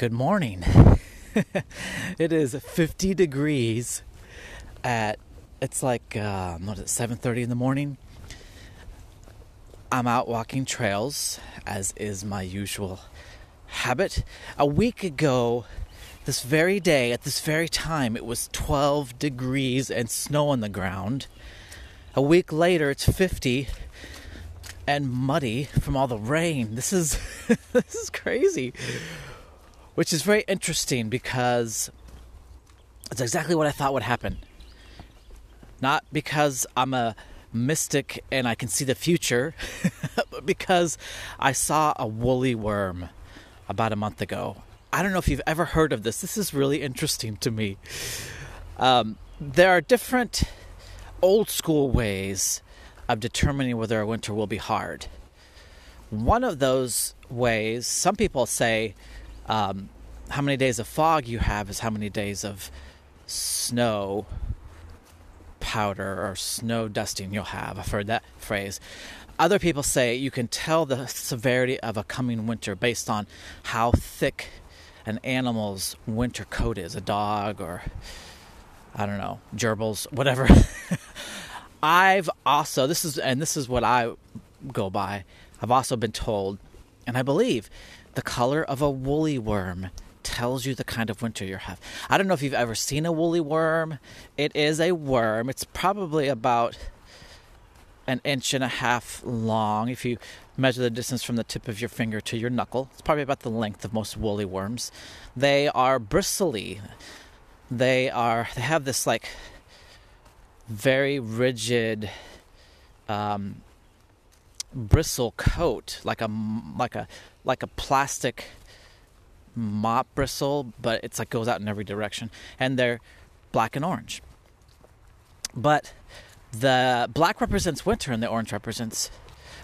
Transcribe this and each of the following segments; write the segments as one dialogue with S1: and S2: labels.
S1: Good morning. it is 50 degrees at it's like uh, what is it 7:30 in the morning. I'm out walking trails as is my usual habit. A week ago, this very day at this very time, it was 12 degrees and snow on the ground. A week later, it's 50 and muddy from all the rain. This is this is crazy which is very interesting because it's exactly what I thought would happen. Not because I'm a mystic and I can see the future, but because I saw a woolly worm about a month ago. I don't know if you've ever heard of this. This is really interesting to me. Um, there are different old school ways of determining whether a winter will be hard. One of those ways, some people say, um, how many days of fog you have is how many days of snow powder or snow dusting you'll have. I've heard that phrase. Other people say you can tell the severity of a coming winter based on how thick an animal's winter coat is a dog or, I don't know, gerbils, whatever. I've also, this is, and this is what I go by, I've also been told, and I believe the color of a woolly worm tells you the kind of winter you have. I don't know if you've ever seen a woolly worm. It is a worm. It's probably about an inch and a half long if you measure the distance from the tip of your finger to your knuckle. It's probably about the length of most woolly worms. They are bristly. They are they have this like very rigid um, bristle coat like a like a like a plastic mop bristle, but it's like goes out in every direction, and they're black and orange. But the black represents winter, and the orange represents,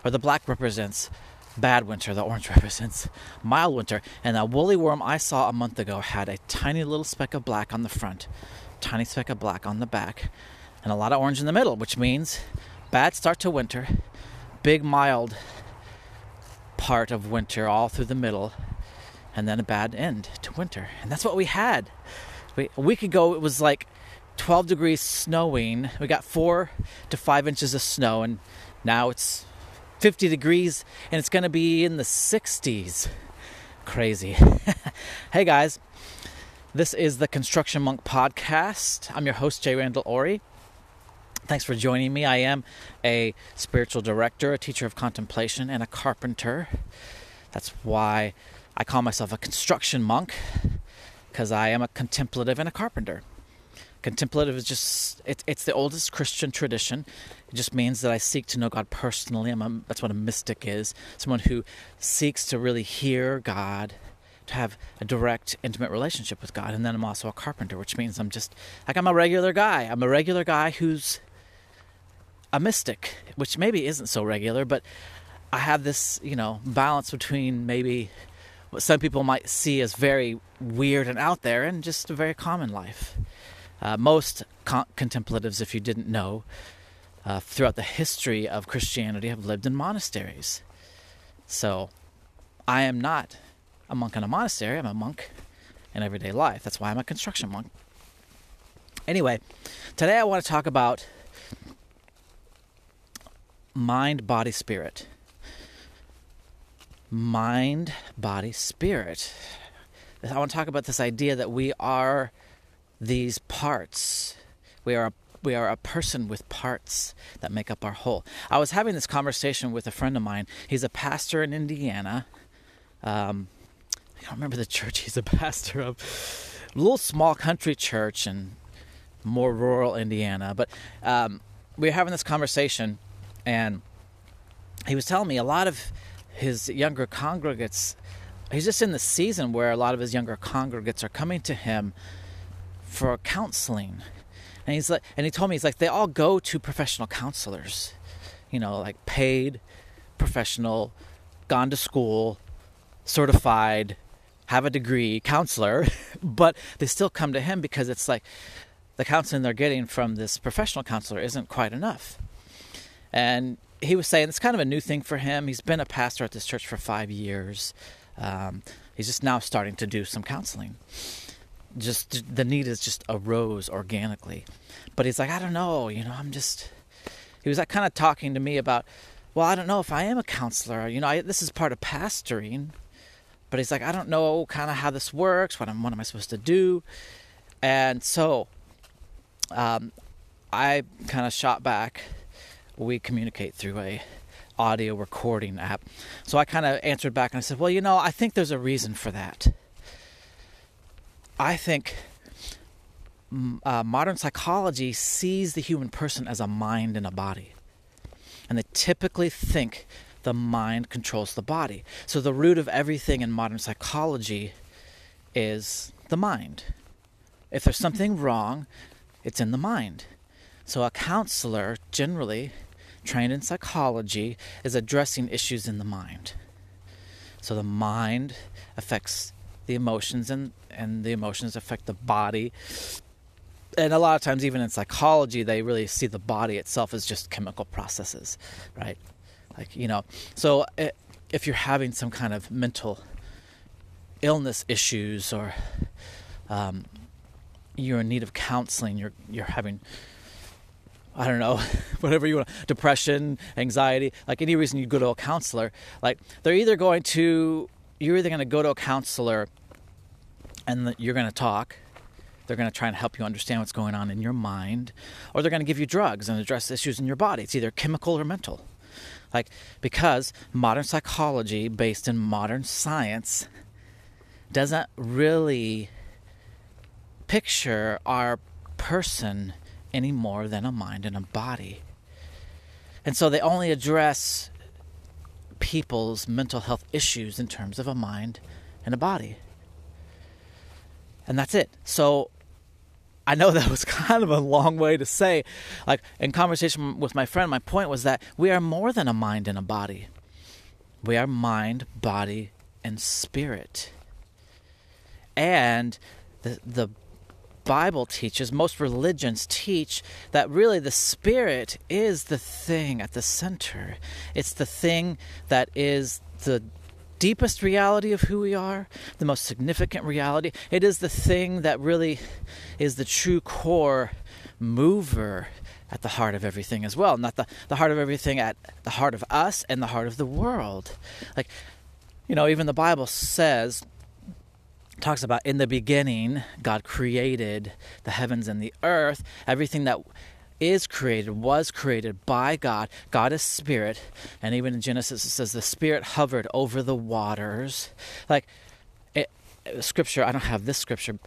S1: or the black represents bad winter, the orange represents mild winter. And a woolly worm I saw a month ago had a tiny little speck of black on the front, tiny speck of black on the back, and a lot of orange in the middle, which means bad start to winter, big mild part of winter all through the middle, and then a bad end to winter. And that's what we had. We, a week ago, it was like 12 degrees snowing. We got four to five inches of snow, and now it's 50 degrees and it's going to be in the 60s. Crazy. hey guys, this is the Construction Monk Podcast. I'm your host, Jay Randall Ori. Thanks for joining me. I am a spiritual director, a teacher of contemplation, and a carpenter. That's why I call myself a construction monk because I am a contemplative and a carpenter. Contemplative is just, it, it's the oldest Christian tradition. It just means that I seek to know God personally. A, that's what a mystic is someone who seeks to really hear God, to have a direct, intimate relationship with God. And then I'm also a carpenter, which means I'm just like I'm a regular guy. I'm a regular guy who's a mystic, which maybe isn't so regular, but I have this, you know, balance between maybe what some people might see as very weird and out there, and just a very common life. Uh, most con- contemplatives, if you didn't know, uh, throughout the history of Christianity have lived in monasteries. So I am not a monk in a monastery, I'm a monk in everyday life. That's why I'm a construction monk. Anyway, today I want to talk about mind, body, spirit mind, body, spirit. I want to talk about this idea that we are these parts. We are a, we are a person with parts that make up our whole. I was having this conversation with a friend of mine. He's a pastor in Indiana. Um, I don't remember the church he's a pastor of. A little small country church in more rural Indiana. But um, we were having this conversation, and he was telling me a lot of his younger congregates he's just in the season where a lot of his younger congregates are coming to him for counseling. And he's like and he told me he's like they all go to professional counselors you know like paid professional gone to school certified have a degree counselor but they still come to him because it's like the counseling they're getting from this professional counselor isn't quite enough and he was saying it's kind of a new thing for him. He's been a pastor at this church for five years. Um, he's just now starting to do some counseling. Just the need is just arose organically, but he's like, I don't know, you know, I'm just. He was like kind of talking to me about, well, I don't know if I am a counselor. You know, I, this is part of pastoring, but he's like, I don't know kind of how this works. What am what am I supposed to do? And so, um, I kind of shot back. We communicate through a audio recording app. So I kind of answered back and I said, Well, you know, I think there's a reason for that. I think uh, modern psychology sees the human person as a mind and a body. And they typically think the mind controls the body. So the root of everything in modern psychology is the mind. If there's something wrong, it's in the mind. So a counselor generally trained in psychology, is addressing issues in the mind. So the mind affects the emotions, and, and the emotions affect the body. And a lot of times, even in psychology, they really see the body itself as just chemical processes, right? Like, you know, so it, eh, if you're having some kind of mental illness issues or um, you're in need of counseling, you're, you're having I don't know, whatever you want, depression, anxiety, like any reason you go to a counselor, like they're either going to, you're either going to go to a counselor and you're going to talk, they're going to try and help you understand what's going on in your mind, or they're going to give you drugs and address issues in your body. It's either chemical or mental. Like, because modern psychology, based in modern science, doesn't really picture our person any more than a mind and a body. And so they only address people's mental health issues in terms of a mind and a body. And that's it. So I know that was kind of a long way to say. Like in conversation with my friend, my point was that we are more than a mind and a body. We are mind, body, and spirit. And the the Bible teaches, most religions teach that really the Spirit is the thing at the center. It's the thing that is the deepest reality of who we are, the most significant reality. It is the thing that really is the true core mover at the heart of everything as well. Not the, the heart of everything at the heart of us and the heart of the world. Like, you know, even the Bible says talks about in the beginning, God created the heavens and the earth. Everything that is created was created by God. God is spirit. And even in Genesis, it says the spirit hovered over the waters. Like, it, scripture, I don't have this scripture.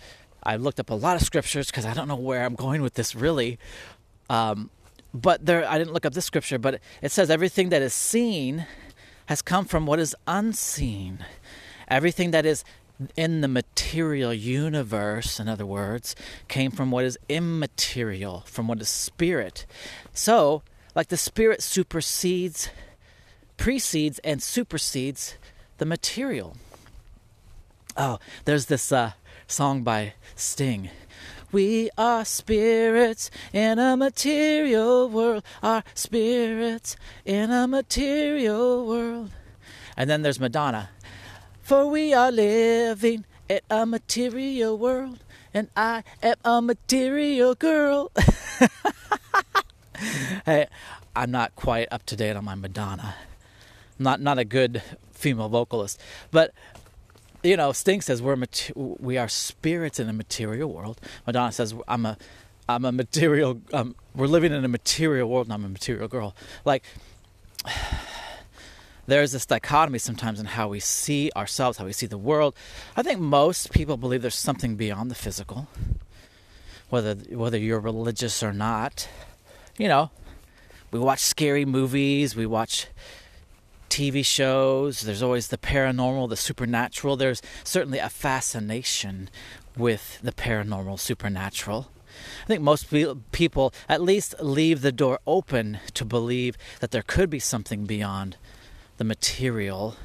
S1: I looked up a lot of scriptures because I don't know where I'm going with this really. Um, but there, I didn't look up this scripture, but it says everything that is seen has come from what is unseen. Everything that is in the material universe, in other words, came from what is immaterial, from what is spirit. So, like the spirit supersedes, precedes, and supersedes the material. Oh, there's this uh, song by Sting. We are spirits in a material world, our spirits in a material world. And then there's Madonna. For we are living in a material world, and I am a material girl. hey, I'm not quite up to date on my Madonna. not not a good female vocalist, but you know, Sting says we're we are spirits in a material world. Madonna says I'm a I'm a material. Um, we're living in a material world, and I'm a material girl. Like there's this dichotomy sometimes in how we see ourselves, how we see the world. I think most people believe there's something beyond the physical, whether whether you're religious or not. You know, we watch scary movies, we watch TV shows. There's always the paranormal, the supernatural. There's certainly a fascination with the paranormal, supernatural. I think most people at least leave the door open to believe that there could be something beyond the material,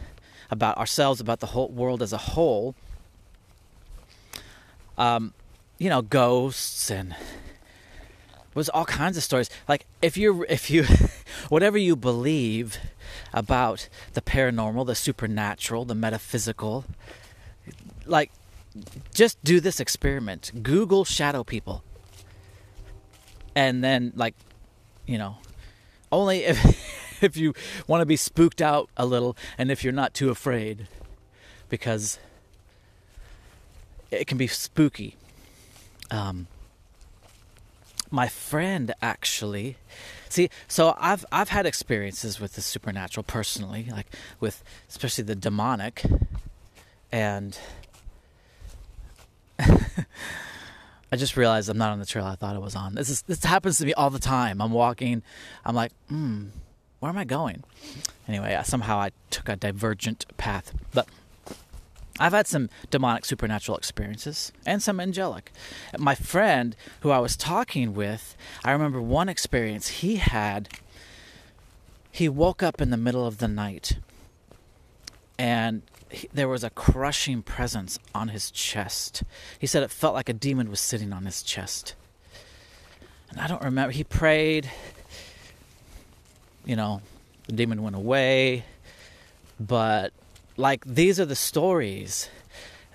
S1: about ourselves, about the whole world as a whole. Um, you know, ghosts and was all kinds of stories. Like if you if you whatever you believe about the paranormal, the supernatural, the metaphysical, like just do this experiment. Google shadow people. And then like, you know, only if if you want to be spooked out a little and if you're not too afraid because it can be spooky. Um, my friend actually see so i've i've had experiences with the supernatural personally like with especially the demonic and I just realized I'm not on the trail I thought I was on. This is this happens to me all the time. I'm walking, I'm like, hmm, where am I going? Anyway, uh, somehow I took a divergent path. But I've had some demonic supernatural experiences and some angelic. My friend who I was talking with, I remember one experience he had. He woke up in the middle of the night and he, there was a crushing presence on his chest. He said it felt like a demon was sitting on his chest. And I don't remember. He prayed. You know, the demon went away. But like these are the stories.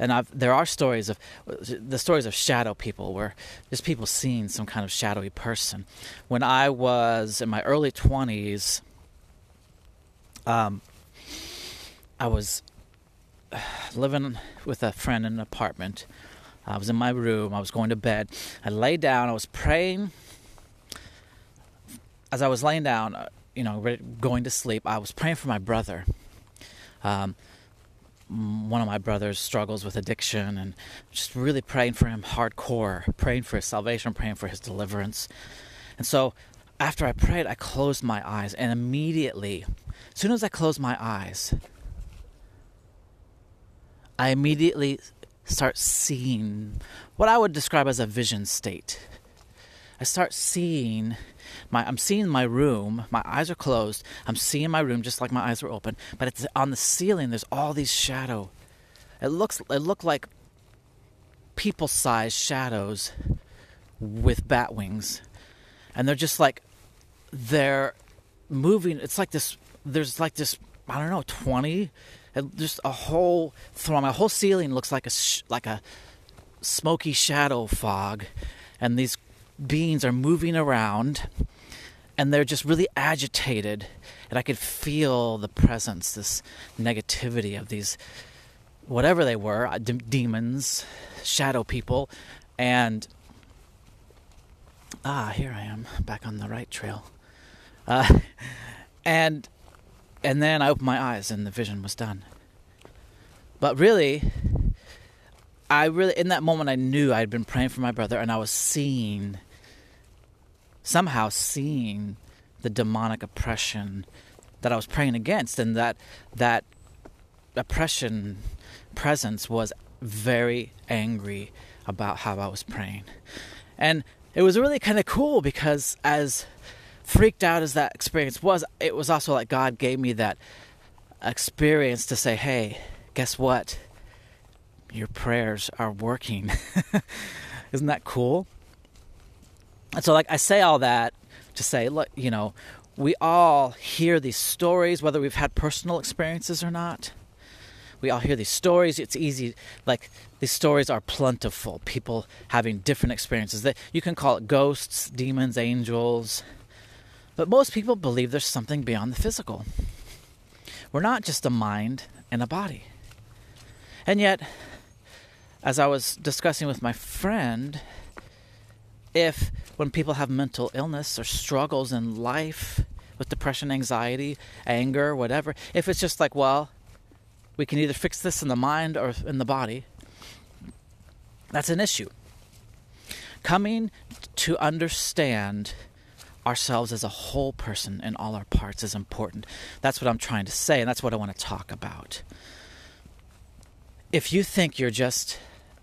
S1: And I've, there are stories of the stories of shadow people where there's people seeing some kind of shadowy person. When i was in my early 20s um, i was living with a friend in an apartment. I was in my room. I was going to bed. I lay down. I was praying. As i was laying down you know going to sleep i was praying for my brother um, one of my brothers struggles with addiction and just really praying for him hardcore, praying for his salvation, praying for his deliverance. And so after I prayed, I closed my eyes, and immediately, as soon as I closed my eyes, I immediately start seeing what I would describe as a vision state. I start seeing my I'm seeing my room. My eyes are closed. I'm seeing my room just like my eyes were open. But it's on the ceiling. There's all these shadow. It looks it looked like people-sized shadows with bat wings, and they're just like they're moving. It's like this. There's like this. I don't know, twenty. Just a whole my whole ceiling looks like a like a smoky shadow fog, and these beings are moving around and they're just really agitated and i could feel the presence this negativity of these whatever they were uh, shadow people and ah here i am back on the right trail. Uh, and and then i opened my eyes and the vision was done. But really i really in that moment i knew i had been praying for my brother and i was seeing somehow seeing the demonic oppression that I was praying against, and that that oppression presence was very angry about how I was praying, and it was really kind of cool because as freaked out as that experience was, it was also like God gave me that experience to say, "Hey, guess what? Your prayers are working." Isn't that cool? And so, like, I say all that to say, look, you know, we all hear these stories, whether we've had personal experiences or not. We all hear these stories. It's easy, like, these stories are plentiful. People having different experiences. You can call it ghosts, demons, angels. But most people believe there's something beyond the physical. We're not just a mind and a body. And yet, as I was discussing with my friend, if when people have mental illness or struggles in life with depression, anxiety, anger, whatever, if it's just like, well, we can either fix this in the mind or in the body, that's an issue. Coming to understand ourselves as a whole person in all our parts is important. That's what I'm trying to say, and that's what I want to talk about. If you think you're just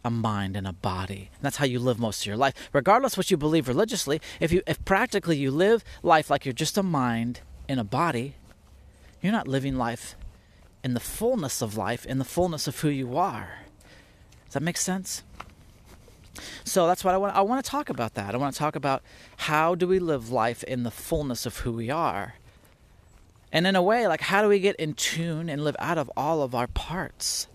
S1: a mind and a body. And that's how you live most of your life. Regardless what you believe religiously, if you if practically you live life like you're just a mind in a body, you're not living life in the fullness of life, in the fullness of who you are. Does that make sense? So that's what I want. I want to talk about that. I want to talk about how do we live life in the fullness of who we are, and in a way, like how do we get in tune and live out of all of our parts.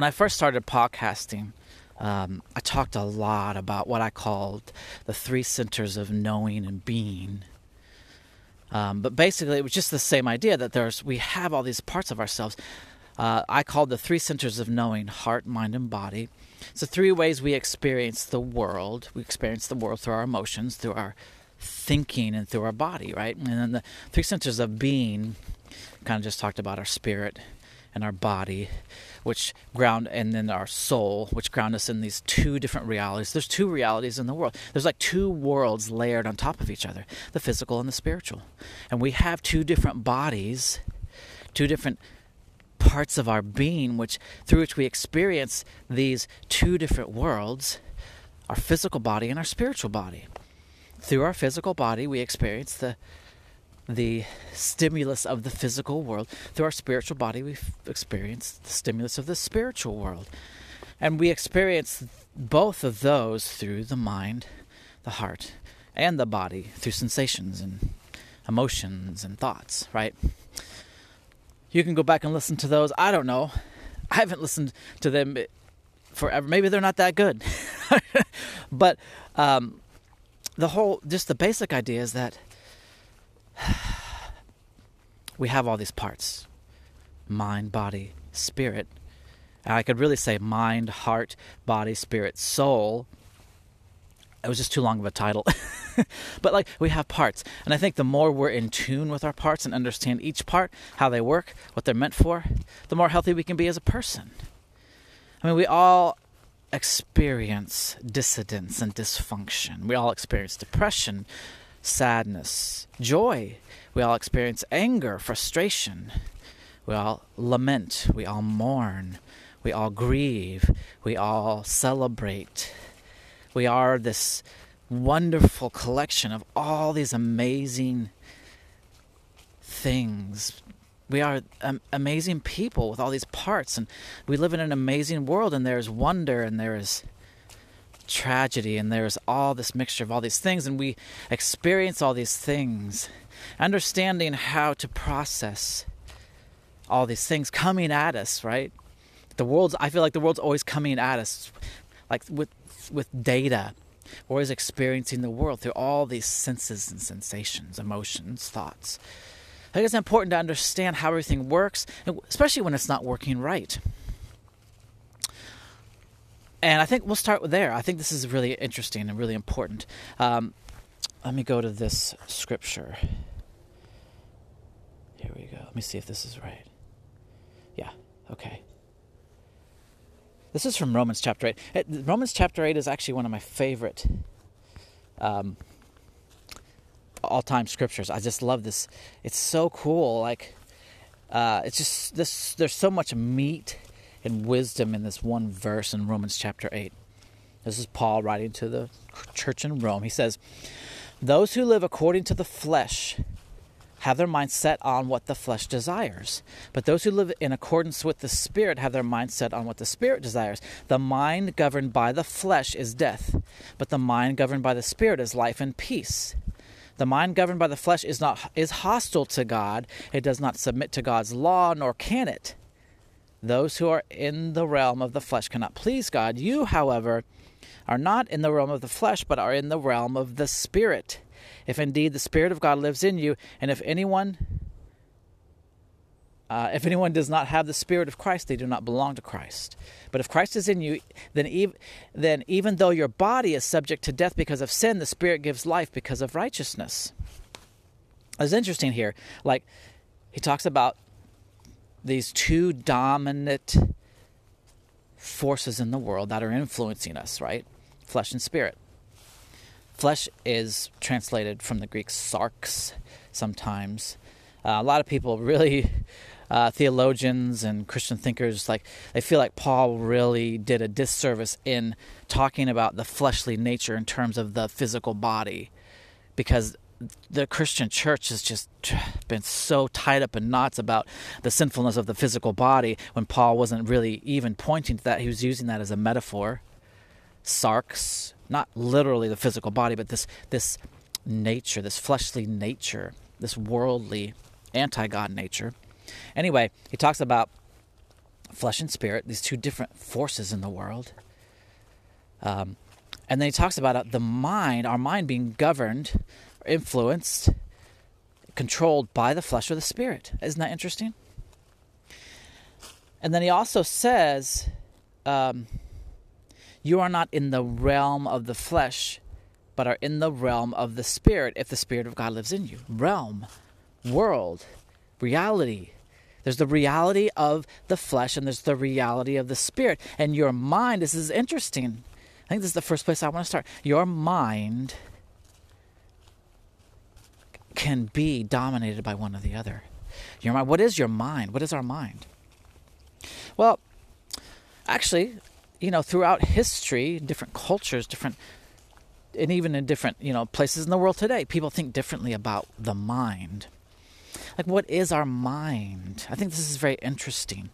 S1: When I first started podcasting, um, I talked a lot about what I called the three centers of knowing and being. Um, but basically, it was just the same idea that there's we have all these parts of ourselves. Uh, I called the three centers of knowing heart, mind, and body. The three ways we experience the world. We experience the world through our emotions, through our thinking, and through our body, right? And then the three centers of being kind of just talked about our spirit and our body, which ground, and then our soul, which ground us in these two different realities. There's two realities in the world. There's like two worlds layered on top of each other the physical and the spiritual. And we have two different bodies, two different parts of our being which through which we experience these two different worlds our physical body and our spiritual body through our physical body we experience the the stimulus of the physical world through our spiritual body we experience the stimulus of the spiritual world and we experience both of those through the mind the heart and the body through sensations and emotions and thoughts right you can go back and listen to those. I don't know. I haven't listened to them forever. Maybe they're not that good. but um, the whole, just the basic idea is that we have all these parts mind, body, spirit. And I could really say mind, heart, body, spirit, soul it was just too long of a title. but like we have parts. And I think the more we're in tune with our parts and understand each part, how they work, what they're meant for, the more healthy we can be as a person. I mean, we all experience dissidence and dysfunction. We all experience depression, sadness, joy. We all experience anger, frustration. We all lament. We all mourn. We all grieve. We all celebrate we are this wonderful collection of all these amazing things. We are um, amazing people with all these parts, and we live in an amazing world, and there's wonder, and there is tragedy, and there's all this mixture of all these things, and we experience all these things, understanding how to process all these things coming at us, right? The world's, I feel like the world's always coming at us, like with with data. We're always experiencing the world through all these senses and sensations, emotions, thoughts. I think it's important to understand how everything works, especially when it's not working right. And I think we'll start with there. I think this is really interesting and really important. Um, let me go to this scripture. Here we go. Let me see if this is right. Yeah, okay. This is from Romans chapter 8. It, Romans chapter 8 is actually one of my favorite um, all time scriptures. I just love this. It's so cool. Like, uh, it's just this, there's so much meat and wisdom in this one verse in Romans chapter 8. This is Paul writing to the church in Rome. He says, Those who live according to the flesh have their mind set on what the flesh desires. But those who live in accordance with the Spirit have their mind set on what the Spirit desires. The mind governed by the flesh is death, but the mind governed by the Spirit is life and peace. The mind governed by the flesh is not is hostile to God. It does not submit to God's law, nor can it. Those who are in the realm of the flesh cannot please God. You, however, are not in the realm of the flesh, but are in the realm of the Spirit if indeed the Spirit of God lives in you, and if anyone uh, if anyone does not have the Spirit of Christ, they do not belong to Christ. But if Christ is in you, then, ev- then even though your body is subject to death because of sin, the Spirit gives life because of righteousness. It's interesting here. Like, he talks about these two dominant forces in the world that are influencing us, right? Flesh and spirit. Flesh is translated from the Greek sarx sometimes. Uh, a lot of people really, uh, theologians and Christian thinkers, like they feel like Paul really did a disservice in talking about the fleshly nature in terms of the physical body, because the Christian church has just been so tied up in knots about the sinfulness of the physical body when Paul wasn't really even pointing to that. He was using that as a metaphor Sarx, not literally the physical body, but this this nature, this fleshly nature, this worldly anti-God nature. Anyway, he talks about flesh and spirit, these two different forces in the world. Um, and then he talks about uh, the mind, our mind being governed, influenced, controlled by the flesh or the spirit. Isn't that interesting? And then he also says, um, You are not in the realm of the flesh, but are in the realm of the spirit if the spirit of God lives in you. Realm, world, reality. There's the reality of the flesh and there's the reality of the spirit. And your mind, this is interesting. I think this is the first place I want to start. Your mind can be dominated by one or the other. Your mind, what is your mind? What is our mind? Well, actually, you know, throughout history, different cultures, different and even in different, you know, places in the world today, people think differently about the mind. Like what is our mind? I think this is very interesting.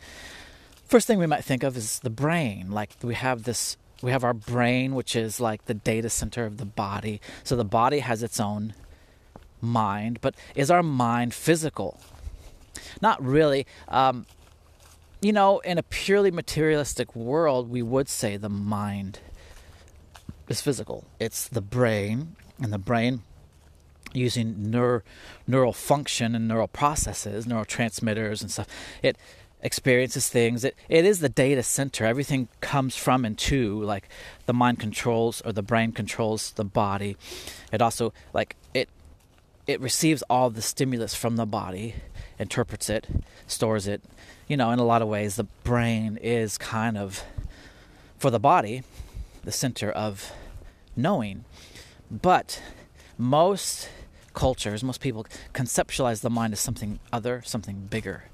S1: First thing we might think of is the brain. Like we have this we have our brain which is like the data center of the body. So the body has its own mind, but is our mind physical? Not really. Um, you know, in a purely materialistic world, we would say the mind is physical. It's the brain, and the brain using neur- neural function and neural processes, neurotransmitters and stuff. It experiences things. It it is the data center. Everything comes from and to. Like the mind controls or the brain controls the body. It also like it receives all the stimulus from the body, interprets it, stores it. You know, in a lot of ways, the brain is kind of, for the body, the center of knowing. But most cultures, most people conceptualize the mind as something other, something bigger.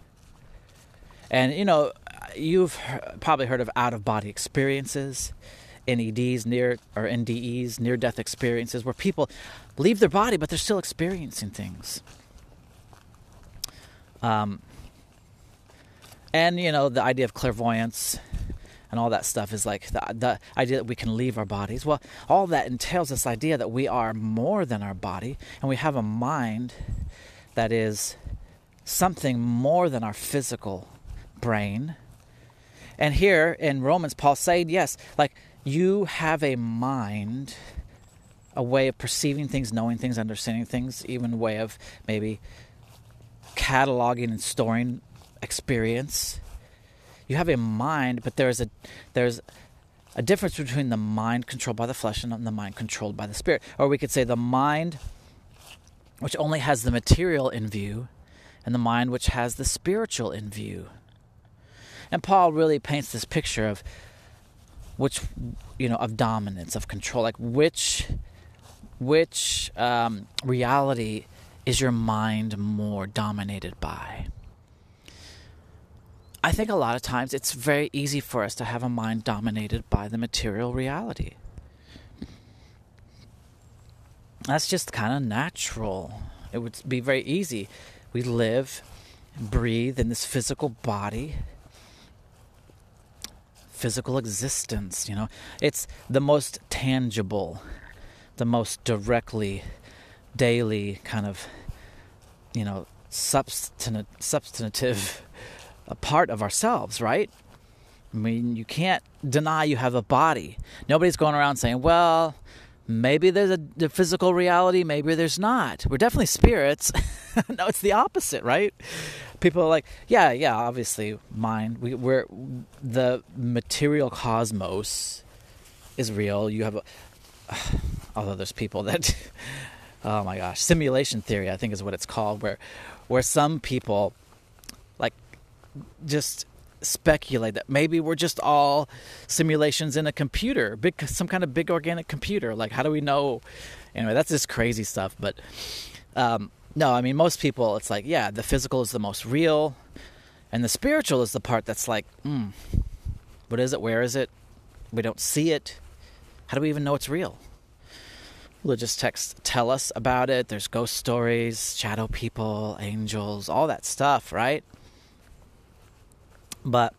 S1: And you know, you've probably heard of out of body experiences. NEDs, near or NDEs, near death experiences, where people leave their body but they're still experiencing things. Um, and you know the idea of clairvoyance and all that stuff is like the, the idea that we can leave our bodies. Well, all that entails this idea that we are more than our body and we have a mind that is something more than our physical brain. And here in Romans, Paul said, yes, like you have a mind, a way of perceiving things, knowing things, understanding things, even way of maybe cataloging and storing experience. You have a mind, but there's a there's a difference between the mind controlled by the flesh and the mind controlled by the spirit. Or we could say the mind which only has the material in view and the mind which has the spiritual in view. And Paul really paints this picture of which you know of dominance of control like which which um, reality is your mind more dominated by? I think a lot of times it's very easy for us to have a mind dominated by the material reality. That's just kind of natural. It would be very easy. We live breathe in this physical body physical existence. You know, it's the most tangible, the most directly, daily kind of, you know, substantive, substantive a part of ourselves, right? I mean, you can't deny you have a body. Nobody's going around saying, well, maybe there's a, a physical reality, maybe there's not. We're definitely spirits. no, it's the opposite, right? People are like, yeah, yeah, obviously, mind. We, we're the material cosmos is real. You have, a, although there's people that, oh my gosh, simulation theory, I think is what it's called, where, where some people, like, just speculate that maybe we're just all simulations in a computer, big, some kind of big organic computer. Like, how do we know? Anyway, that's just crazy stuff, but. Um, no, I mean, most people, it's like, yeah, the physical is the most real, and the spiritual is the part that's like, hmm, what is it? Where is it? We don't see it. How do we even know it's real? Religious texts tell us about it. There's ghost stories, shadow people, angels, all that stuff, right? But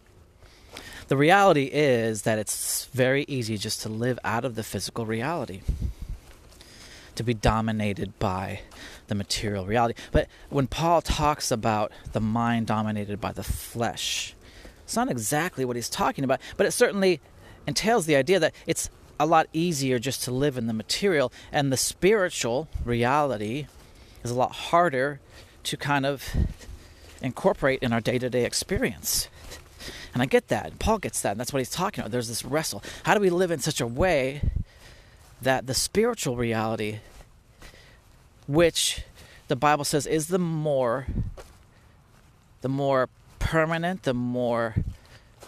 S1: the reality is that it's very easy just to live out of the physical reality, to be dominated by the material reality. But when Paul talks about the mind dominated by the flesh, it's not exactly what he's talking about, but it certainly entails the idea that it's a lot easier just to live in the material, and the spiritual reality is a lot harder to kind of incorporate in our day to day experience. And I get that. Paul gets that. And that's what he's talking about. There's this wrestle. How do we live in such a way that the spiritual reality, which the Bible says is the more the more permanent, the more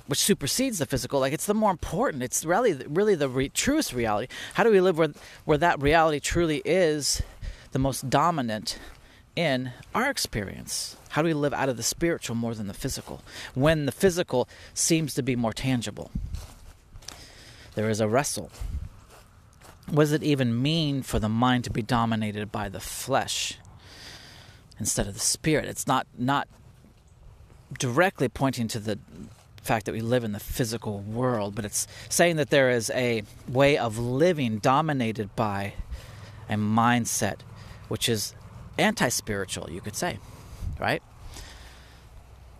S1: which supersedes the physical. Like it's the more important. It's really, really the re- truest reality. How do we live where where that reality truly is the most dominant in our experience? How do we live out of the spiritual more than the physical when the physical seems to be more tangible? There is a wrestle. What does it even mean for the mind to be dominated by the flesh instead of the spirit? It's not not directly pointing to the fact that we live in the physical world, but it's saying that there is a way of living dominated by a mindset which is anti spiritual, you could say, right?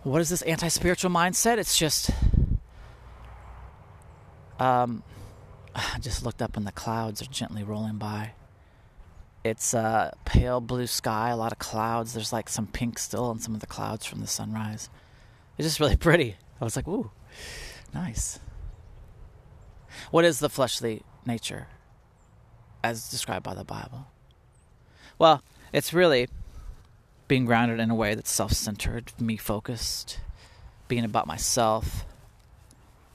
S1: What is this anti spiritual mindset? It's just. Um, I just looked up and the clouds are gently rolling by. It's a uh, pale blue sky, a lot of clouds. There's like some pink still on some of the clouds from the sunrise. It's just really pretty. I was like, ooh, nice. What is the fleshly nature as described by the Bible? Well, it's really being grounded in a way that's self centered, me focused, being about myself.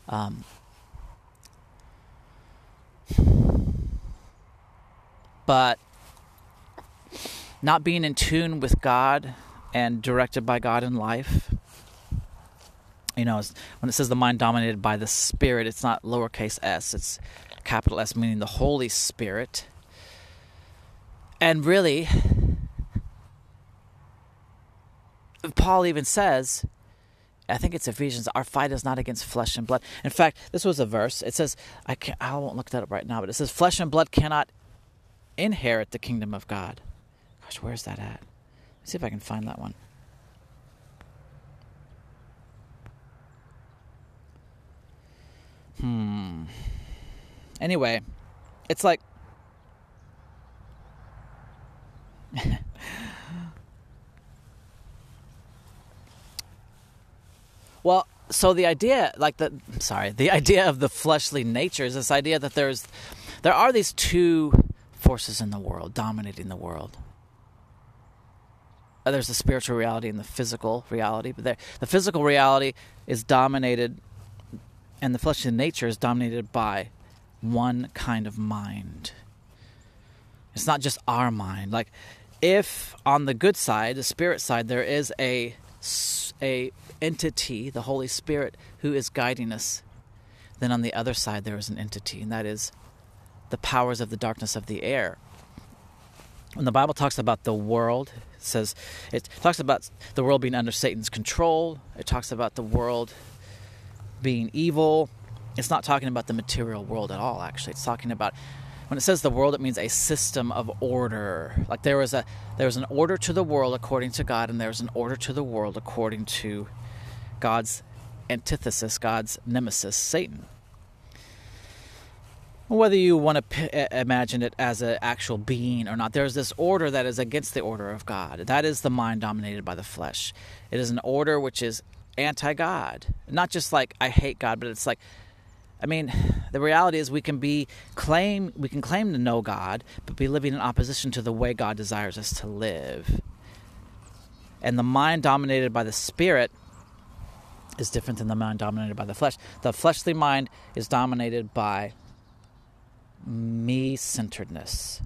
S1: Um, but not being in tune with God and directed by God in life you know, when it says the mind dominated by the Spirit, it's not lowercase s, it's capital S, meaning the Holy Spirit. And really, Paul even says, I think it's Ephesians, our fight is not against flesh and blood. In fact, this was a verse. It says, I, can't, I won't look that up right now, but it says, flesh and blood cannot inherit the kingdom of God. Gosh, where's that at? Let's see if I can find that one. Hmm. Anyway, it's like. Well, so the idea, like the, sorry, the idea of the fleshly nature is this idea that there's, there are these two forces in the world dominating the world. Uh, there's the spiritual reality and the physical reality, but there, the physical reality is dominated and the fleshly nature is dominated by one kind of mind. It's not just our mind. Like, if on the good side, the spirit side, there is a a entity, the Holy Spirit, who is guiding us, then on the other side there is an entity, and that is the powers of the darkness of the air. When the Bible talks about the world, it says it talks about the world being under Satan's control. It talks about the world being evil. It's not talking about the material world at all, actually. It's talking about when it says the world, it means a system of order. Like there was a there was an order to the world according to God, and there was an order to the world according to God's antithesis, God's nemesis, Satan. Whether you want to p- imagine it as an actual being or not, there's this order that is against the order of God. That is the mind dominated by the flesh. It is an order which is anti God. Not just like I hate God, but it's like I mean, the reality is we can be claim we can claim to know God, but be living in opposition to the way God desires us to live. And the mind dominated by the spirit is different than the mind dominated by the flesh. The fleshly mind is dominated by me centeredness.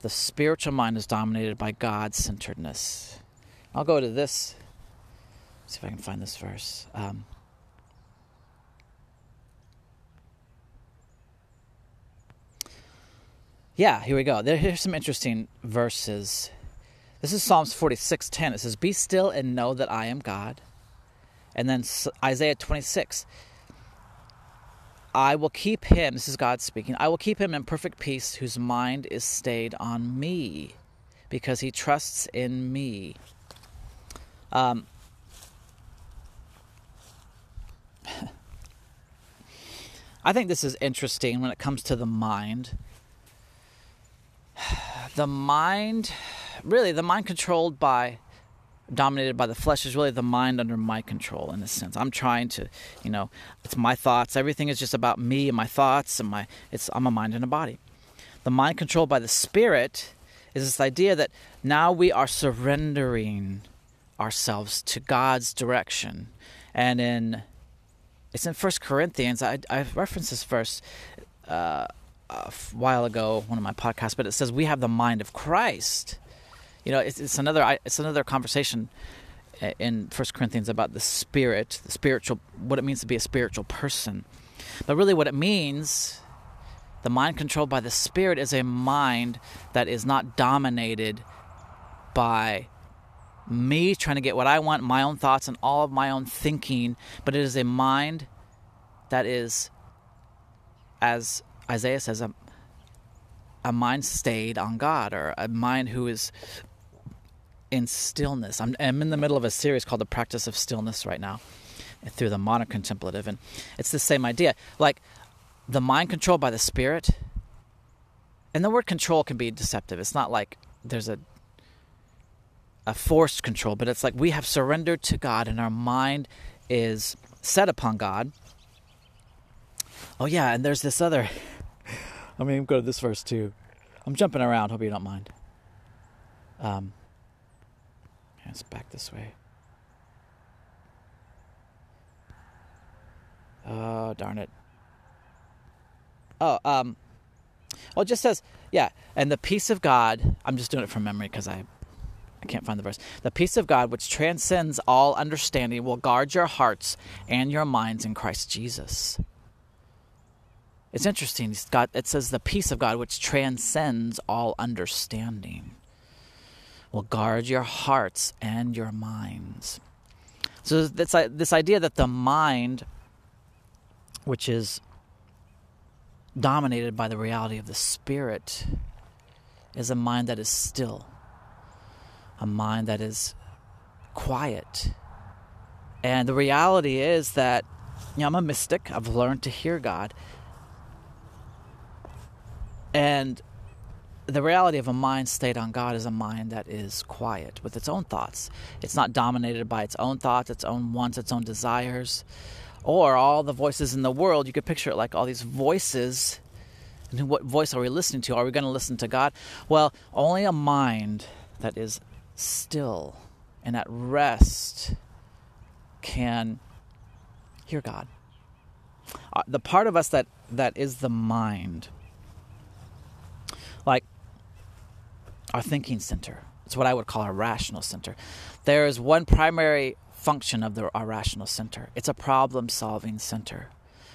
S1: The spiritual mind is dominated by God centeredness. I'll go to this see if I can find this verse. Um, yeah, here we go. There, here's some interesting verses. This is Psalms 46:10. It says, "Be still and know that I am God." And then Isaiah 26, I will keep him, this is God speaking, I will keep him in perfect peace whose mind is stayed on me because he trusts in me. Um, I think this is interesting when it comes to the mind. The mind, really, the mind controlled by, dominated by the flesh is really the mind under my control in a sense. I'm trying to, you know, it's my thoughts. Everything is just about me and my thoughts and my, it's, I'm a mind and a body. The mind controlled by the spirit is this idea that now we are surrendering ourselves to God's direction. And in it's in First Corinthians. I, I referenced this verse uh, a while ago, one of my podcasts, but it says we have the mind of Christ. You know, it's, it's another it's another conversation eh, in First Corinthians about the spirit, the spiritual, what it means to be a spiritual person. But really, what it means, the mind controlled by the spirit, is a mind that is not dominated by me trying to get what I want, my own thoughts, and all of my own thinking, but it is a mind that is, as Isaiah says, a, a mind stayed on God, or a mind who is in stillness. I'm, I'm in the middle of a series called The Practice of Stillness right now through the modern contemplative, and it's the same idea. Like the mind controlled by the Spirit, and the word control can be deceptive. It's not like there's a a forced control, but it's like we have surrendered to God and our mind is set upon God. Oh, yeah, and there's this other. I mean, go to this verse too. I'm jumping around. Hope you don't mind. Um, let's back this way. Oh, darn it. Oh, um, well, it just says, yeah, and the peace of God. I'm just doing it from memory because I I can't find the verse. The peace of God, which transcends all understanding, will guard your hearts and your minds in Christ Jesus. It's interesting. It's got, it says the peace of God, which transcends all understanding, will guard your hearts and your minds. So this, this idea that the mind, which is dominated by the reality of the spirit, is a mind that is still a mind that is quiet. And the reality is that you know, I'm a mystic. I've learned to hear God. And the reality of a mind stayed on God is a mind that is quiet with its own thoughts. It's not dominated by its own thoughts, its own wants, its own desires, or all the voices in the world. You could picture it like all these voices. And what voice are we listening to? Are we going to listen to God? Well, only a mind that is still and at rest can hear God. Uh, the part of us that, that is the mind, like our thinking center, it's what I would call our rational center. There is one primary function of the, our rational center it's a problem solving center.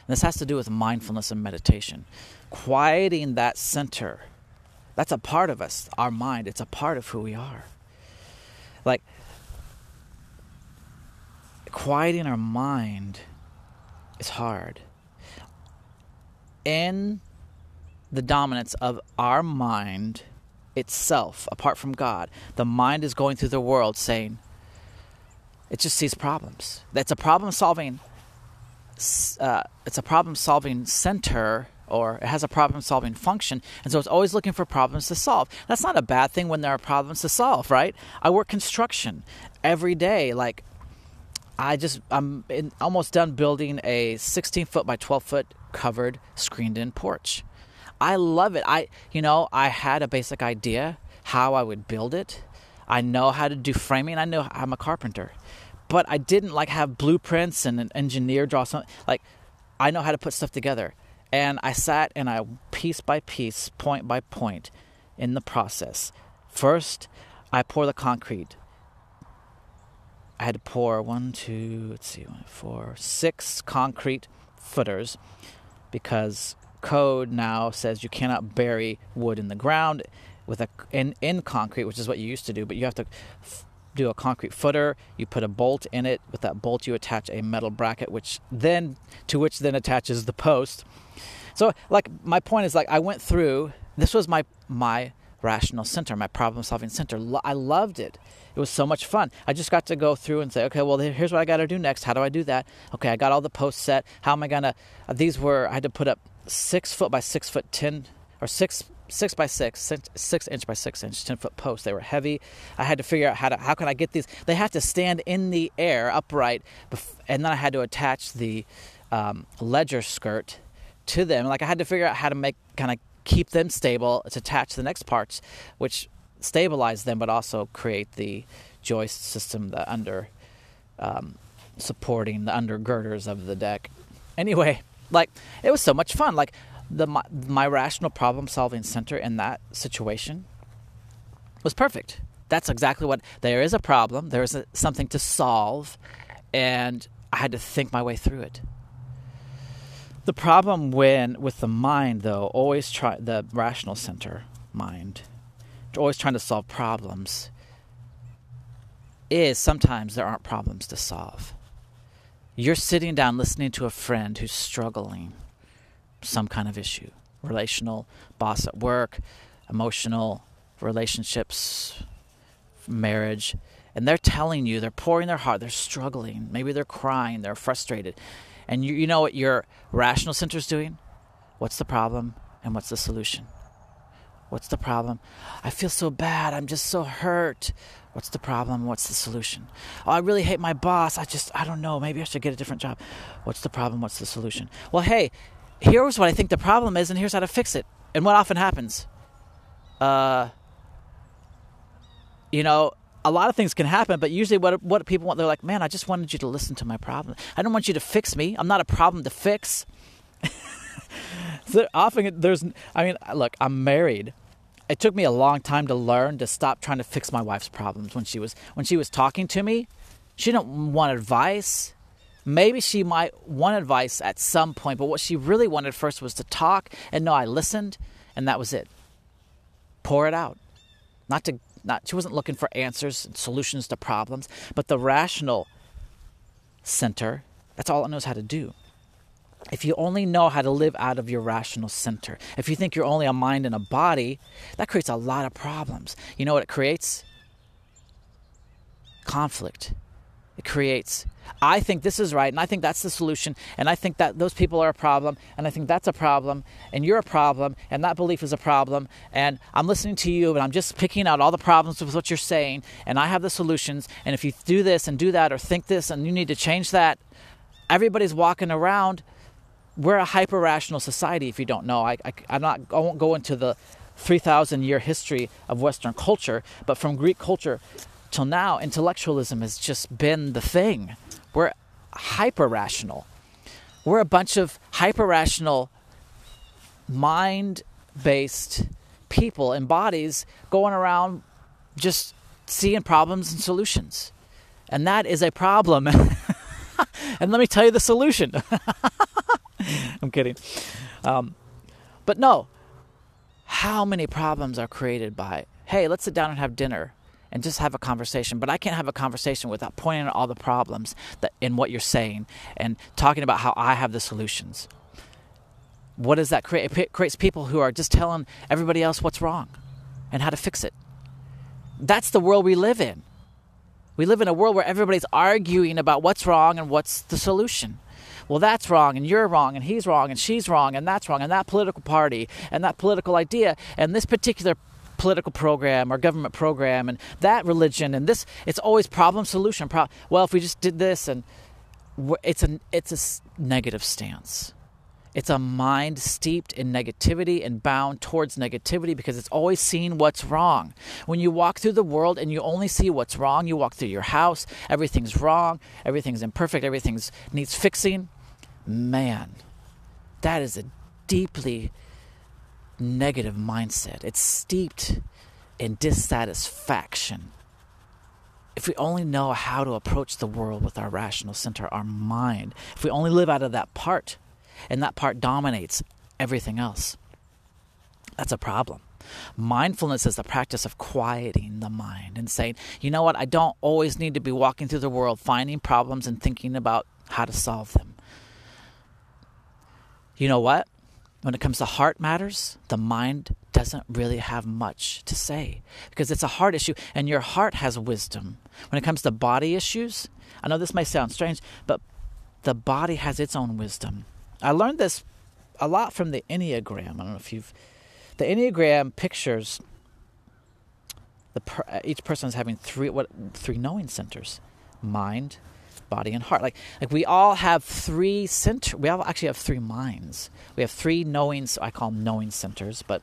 S1: And this has to do with mindfulness and meditation. Quieting that center, that's a part of us, our mind, it's a part of who we are. Like, quieting our mind is hard. In the dominance of our mind itself, apart from God, the mind is going through the world saying, it just sees problems. That's a problem solving. Uh, it's a problem solving center or it has a problem solving function. And so it's always looking for problems to solve. That's not a bad thing when there are problems to solve, right? I work construction every day. Like, I just, I'm in, almost done building a 16 foot by 12 foot covered screened in porch. I love it. I, you know, I had a basic idea how I would build it. I know how to do framing. I know I'm a carpenter, but I didn't like have blueprints and an engineer draw something. Like, I know how to put stuff together. And I sat and I, piece by piece, point by point, in the process. First, I pour the concrete. I had to pour one, two, let's see, one, four, six concrete footers because code now says you cannot bury wood in the ground with a in, in concrete, which is what you used to do, but you have to f- do a concrete footer. You put a bolt in it. With that bolt, you attach a metal bracket, which then to which then attaches the post. So, like my point is, like I went through. This was my my rational center, my problem solving center. I loved it. It was so much fun. I just got to go through and say, okay, well, here's what I got to do next. How do I do that? Okay, I got all the posts set. How am I gonna? These were I had to put up six foot by six foot ten or six six by six, six, six inch by six inch, ten foot posts. They were heavy. I had to figure out how to how can I get these. They had to stand in the air upright, and then I had to attach the um, ledger skirt to them. Like I had to figure out how to make kind of keep them stable to attach the next parts, which stabilize them, but also create the joist system, the under um, supporting the undergirders of the deck. Anyway, like it was so much fun. Like the my, my rational problem solving center in that situation was perfect. That's exactly what there is a problem. There is a, something to solve, and I had to think my way through it. The problem when with the mind, though, always try the rational center mind, always trying to solve problems, is sometimes there aren't problems to solve. You're sitting down listening to a friend who's struggling some kind of issue relational, boss at work, emotional, relationships, marriage. And they're telling you, they're pouring their heart, they're struggling. Maybe they're crying, they're frustrated. And you, you know what your rational center is doing? What's the problem and what's the solution? What's the problem? I feel so bad. I'm just so hurt. What's the problem? What's the solution? Oh, I really hate my boss. I just, I don't know. Maybe I should get a different job. What's the problem? What's the solution? Well, hey, here's what I think the problem is, and here's how to fix it. And what often happens? Uh, you know, a lot of things can happen, but usually what what people want, they're like, man, I just wanted you to listen to my problem. I don't want you to fix me. I'm not a problem to fix. so often there's, I mean, look, I'm married. It took me a long time to learn to stop trying to fix my wife's problems when she was when she was talking to me. She didn't want advice. Maybe she might want advice at some point, but what she really wanted first was to talk and no I listened, and that was it. Pour it out. Not to not she wasn't looking for answers and solutions to problems, but the rational center, that's all it knows how to do. If you only know how to live out of your rational center, if you think you're only a mind and a body, that creates a lot of problems. You know what it creates? Conflict. It creates I think this is right, and I think that's the solution, and I think that those people are a problem, and I think that's a problem, and you're a problem, and that belief is a problem, and I'm listening to you, and I'm just picking out all the problems with what you're saying, and I have the solutions, and if you do this and do that, or think this, and you need to change that, everybody's walking around. We're a hyper rational society, if you don't know. I, I, I'm not, I won't go into the 3,000 year history of Western culture, but from Greek culture till now, intellectualism has just been the thing. We're hyper rational. We're a bunch of hyper rational, mind based people and bodies going around just seeing problems and solutions. And that is a problem. and let me tell you the solution. I'm kidding. Um, but no, how many problems are created by, hey, let's sit down and have dinner? and just have a conversation. But I can't have a conversation without pointing out all the problems that in what you're saying and talking about how I have the solutions. What does that create? It creates people who are just telling everybody else what's wrong and how to fix it. That's the world we live in. We live in a world where everybody's arguing about what's wrong and what's the solution. Well, that's wrong, and you're wrong, and he's wrong, and she's wrong, and that's wrong, and that political party, and that political idea, and this particular political program or government program and that religion and this it's always problem solution pro- well if we just did this and it's a it's a negative stance it's a mind steeped in negativity and bound towards negativity because it's always seeing what's wrong. When you walk through the world and you only see what's wrong, you walk through your house, everything's wrong, everything's imperfect, everything needs fixing. Man, that is a deeply negative mindset. It's steeped in dissatisfaction. If we only know how to approach the world with our rational center, our mind, if we only live out of that part, and that part dominates everything else, that's a problem. Mindfulness is the practice of quieting the mind and saying, you know what, I don't always need to be walking through the world finding problems and thinking about how to solve them. You know what? When it comes to heart matters, the mind doesn't really have much to say because it's a heart issue and your heart has wisdom. When it comes to body issues, I know this may sound strange, but the body has its own wisdom. I learned this a lot from the Enneagram. I don't know if you've. The Enneagram pictures the per, each person is having three what three knowing centers, mind, body, and heart. Like like we all have three center. We all actually have three minds. We have three knowings. I call them knowing centers, but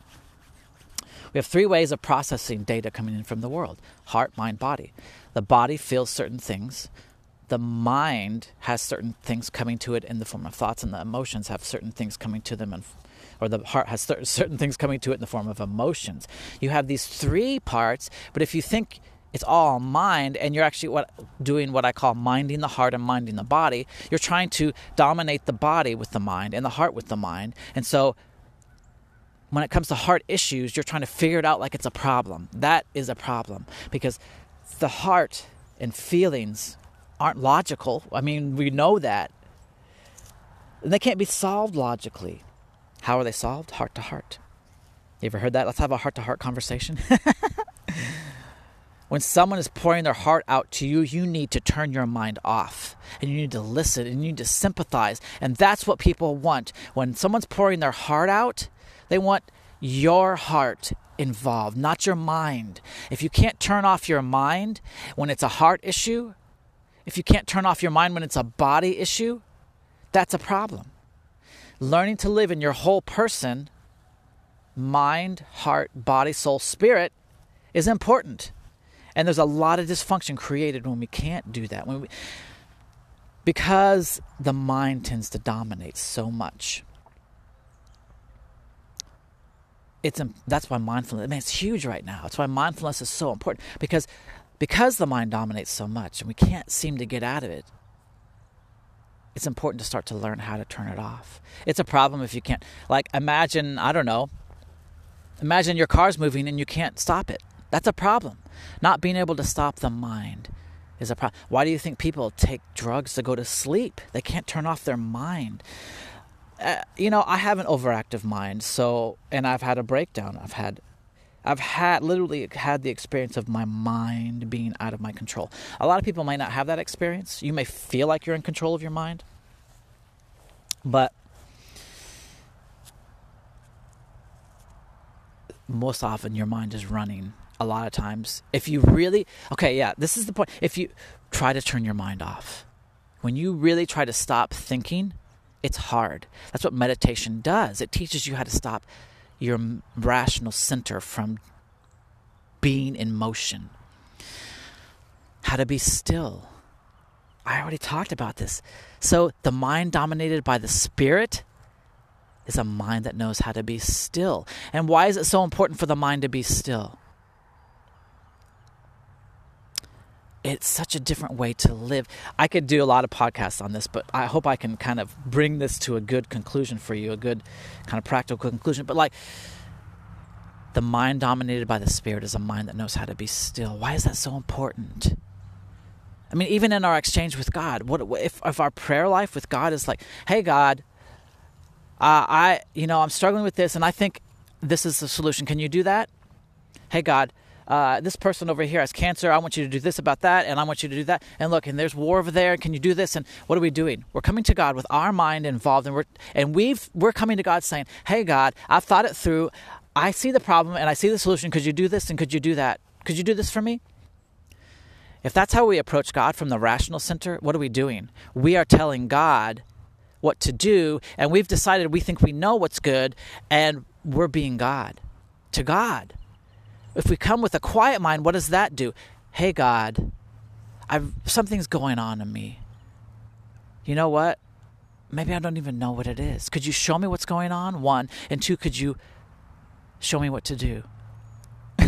S1: we have three ways of processing data coming in from the world: heart, mind, body. The body feels certain things the mind has certain things coming to it in the form of thoughts, and the emotions have certain things coming to them, and, or the heart has certain things coming to it in the form of emotions. You have these three parts, but if you think it's all mind, and you're actually what, doing what I call minding the heart and minding the body, you're trying to dominate the body with the mind and the heart with the mind. And so when it comes to heart issues, you're trying to figure it out like it's a problem. That is a problem because the heart and feelings aren't logical. I mean, we know that. And they can't be solved logically. How are they solved? Heart to heart. You ever heard that? Let's have a heart to heart conversation. when someone is pouring their heart out to you, you need to turn your mind off and you need to listen and you need to sympathize. And that's what people want. When someone's pouring their heart out, they want your heart involved, not your mind. If you can't turn off your mind when it's a heart issue, if you can't turn off your mind when it's a body issue, that's a problem. Learning to live in your whole person, mind, heart, body, soul, spirit, is important. And there's a lot of dysfunction created when we can't do that. When we, because the mind tends to dominate so much. It's that's why mindfulness. I mean, it's huge right now. That's why mindfulness is so important because because the mind dominates so much and we can't seem to get out of it, it's important to start to learn how to turn it off. It's a problem if you can't. Like, imagine, I don't know, imagine your car's moving and you can't stop it. That's a problem. Not being able to stop the mind is a problem. Why do you think people take drugs to go to sleep? They can't turn off their mind. Uh, you know, I have an overactive mind, so, and I've had a breakdown. I've had I've had literally had the experience of my mind being out of my control. A lot of people might not have that experience. You may feel like you're in control of your mind, but most often your mind is running a lot of times. If you really, okay, yeah, this is the point. If you try to turn your mind off, when you really try to stop thinking, it's hard. That's what meditation does. It teaches you how to stop your rational center from being in motion. How to be still. I already talked about this. So, the mind dominated by the spirit is a mind that knows how to be still. And why is it so important for the mind to be still? It's such a different way to live. I could do a lot of podcasts on this, but I hope I can kind of bring this to a good conclusion for you, a good kind of practical conclusion. But like the mind dominated by the spirit is a mind that knows how to be still. Why is that so important? I mean, even in our exchange with God, what if, if our prayer life with God is like, "Hey God, uh, I you know I'm struggling with this, and I think this is the solution. Can you do that? Hey God, uh, this person over here has cancer. I want you to do this about that, and I want you to do that. And look, and there's war over there. Can you do this? And what are we doing? We're coming to God with our mind involved, and we're and we've we're coming to God saying, "Hey, God, I've thought it through. I see the problem and I see the solution. Could you do this and could you do that? Could you do this for me?" If that's how we approach God from the rational center, what are we doing? We are telling God what to do, and we've decided we think we know what's good, and we're being God to God. If we come with a quiet mind, what does that do? Hey, God, I've, something's going on in me. You know what? Maybe I don't even know what it is. Could you show me what's going on? One. And two, could you show me what to do?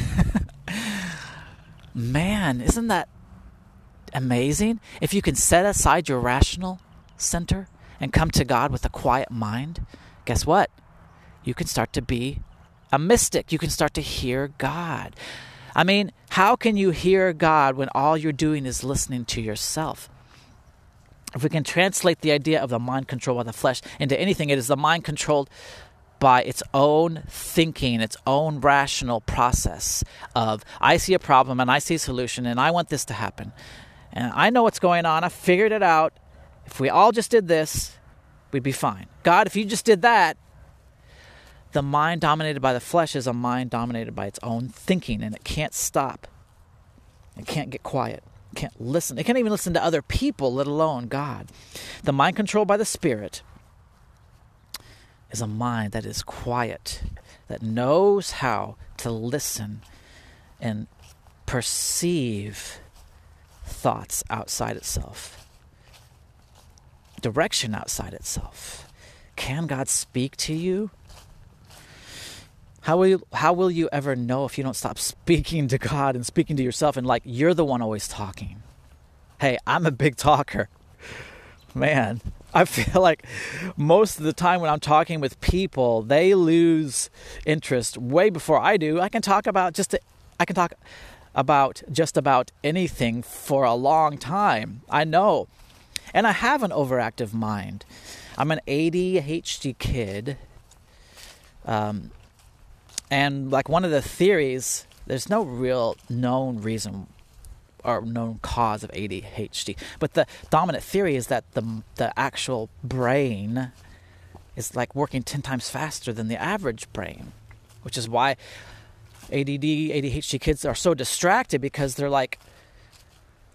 S1: Man, isn't that amazing? If you can set aside your rational center and come to God with a quiet mind, guess what? You can start to be a mystic, you can start to hear God. I mean, how can you hear God when all you're doing is listening to yourself? If we can translate the idea of the mind controlled by the flesh into anything, it is the mind controlled by its own thinking, its own rational process of I see a problem and I see a solution and I want this to happen. And I know what's going on. I figured it out. If we all just did this, we'd be fine. God, if you just did that, the mind dominated by the flesh is a mind dominated by its own thinking and it can't stop. It can't get quiet. It can't listen. It can't even listen to other people, let alone God. The mind controlled by the Spirit is a mind that is quiet, that knows how to listen and perceive thoughts outside itself, direction outside itself. Can God speak to you? How will you, how will you ever know if you don't stop speaking to God and speaking to yourself and like you're the one always talking? Hey, I'm a big talker. Man, I feel like most of the time when I'm talking with people, they lose interest way before I do. I can talk about just I can talk about just about anything for a long time. I know. And I have an overactive mind. I'm an ADHD kid. Um, and like one of the theories, there's no real known reason or known cause of ADHD. But the dominant theory is that the the actual brain is like working 10 times faster than the average brain, which is why ADD, ADHD kids are so distracted because they're like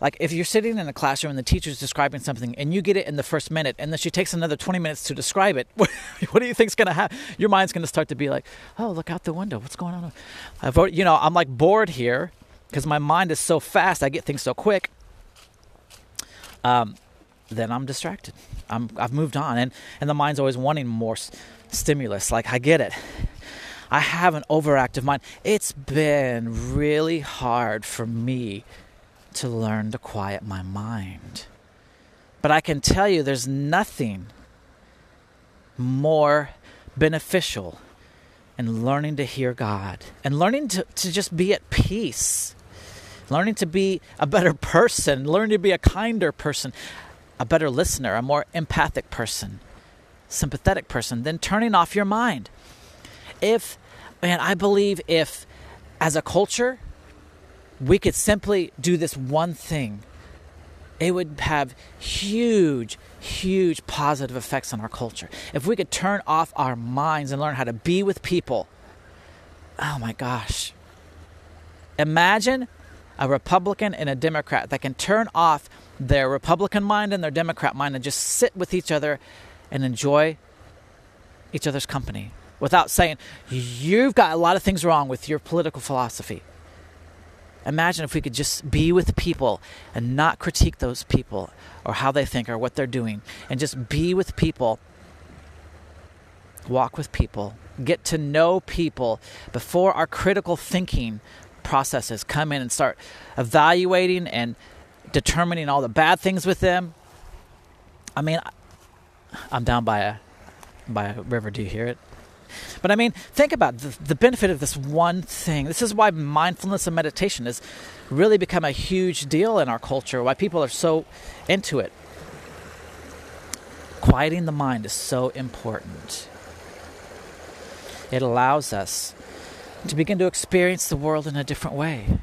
S1: like if you're sitting in a classroom and the teacher's describing something and you get it in the first minute and then she takes another 20 minutes to describe it what, do you think's going to happen your mind's going to start to be like oh look out the window what's going on i've you know i'm like bored here because my mind is so fast, I get things so quick. Um, then I'm distracted. I'm I've moved on, and and the mind's always wanting more s- stimulus. Like I get it. I have an overactive mind. It's been really hard for me to learn to quiet my mind. But I can tell you there's nothing more beneficial in learning to hear God and learning to, to just be at peace learning to be a better person, learning to be a kinder person, a better listener, a more empathic person, sympathetic person, than turning off your mind. If, man, I believe if as a culture we could simply do this one thing, it would have huge, huge positive effects on our culture. If we could turn off our minds and learn how to be with people, oh my gosh. Imagine a Republican and a Democrat that can turn off their Republican mind and their Democrat mind and just sit with each other and enjoy each other's company without saying, You've got a lot of things wrong with your political philosophy. Imagine if we could just be with people and not critique those people or how they think or what they're doing and just be with people, walk with people, get to know people before our critical thinking processes come in and start evaluating and determining all the bad things with them. I mean, I'm down by a by a river. Do you hear it? But I mean, think about the, the benefit of this one thing. This is why mindfulness and meditation has really become a huge deal in our culture. Why people are so into it. Quieting the mind is so important. It allows us to begin to experience the world in a different way.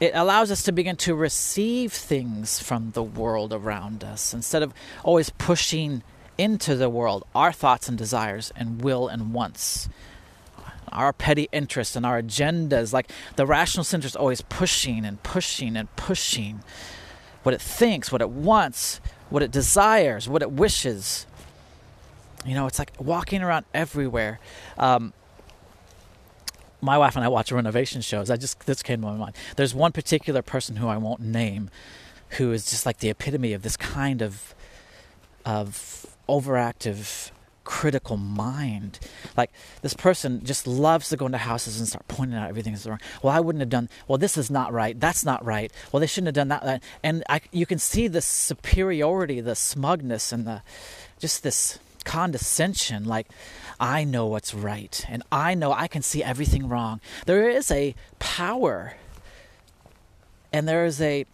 S1: It allows us to begin to receive things from the world around us instead of always pushing into the world our thoughts and desires and will and wants. Our petty interests and our agendas, like the rational center is always pushing and pushing and pushing what it thinks, what it wants, what it desires, what it wishes. You know, it's like walking around everywhere. Um, my wife and I watch renovation shows. I just this came to my mind. There's one particular person who I won't name, who is just like the epitome of this kind of of overactive critical mind. Like this person just loves to go into houses and start pointing out everything that's wrong. Well, I wouldn't have done. Well, this is not right. That's not right. Well, they shouldn't have done that. And I, you can see the superiority, the smugness, and the just this condescension, like I know what's right and I know I can see everything wrong. There is a power and there is a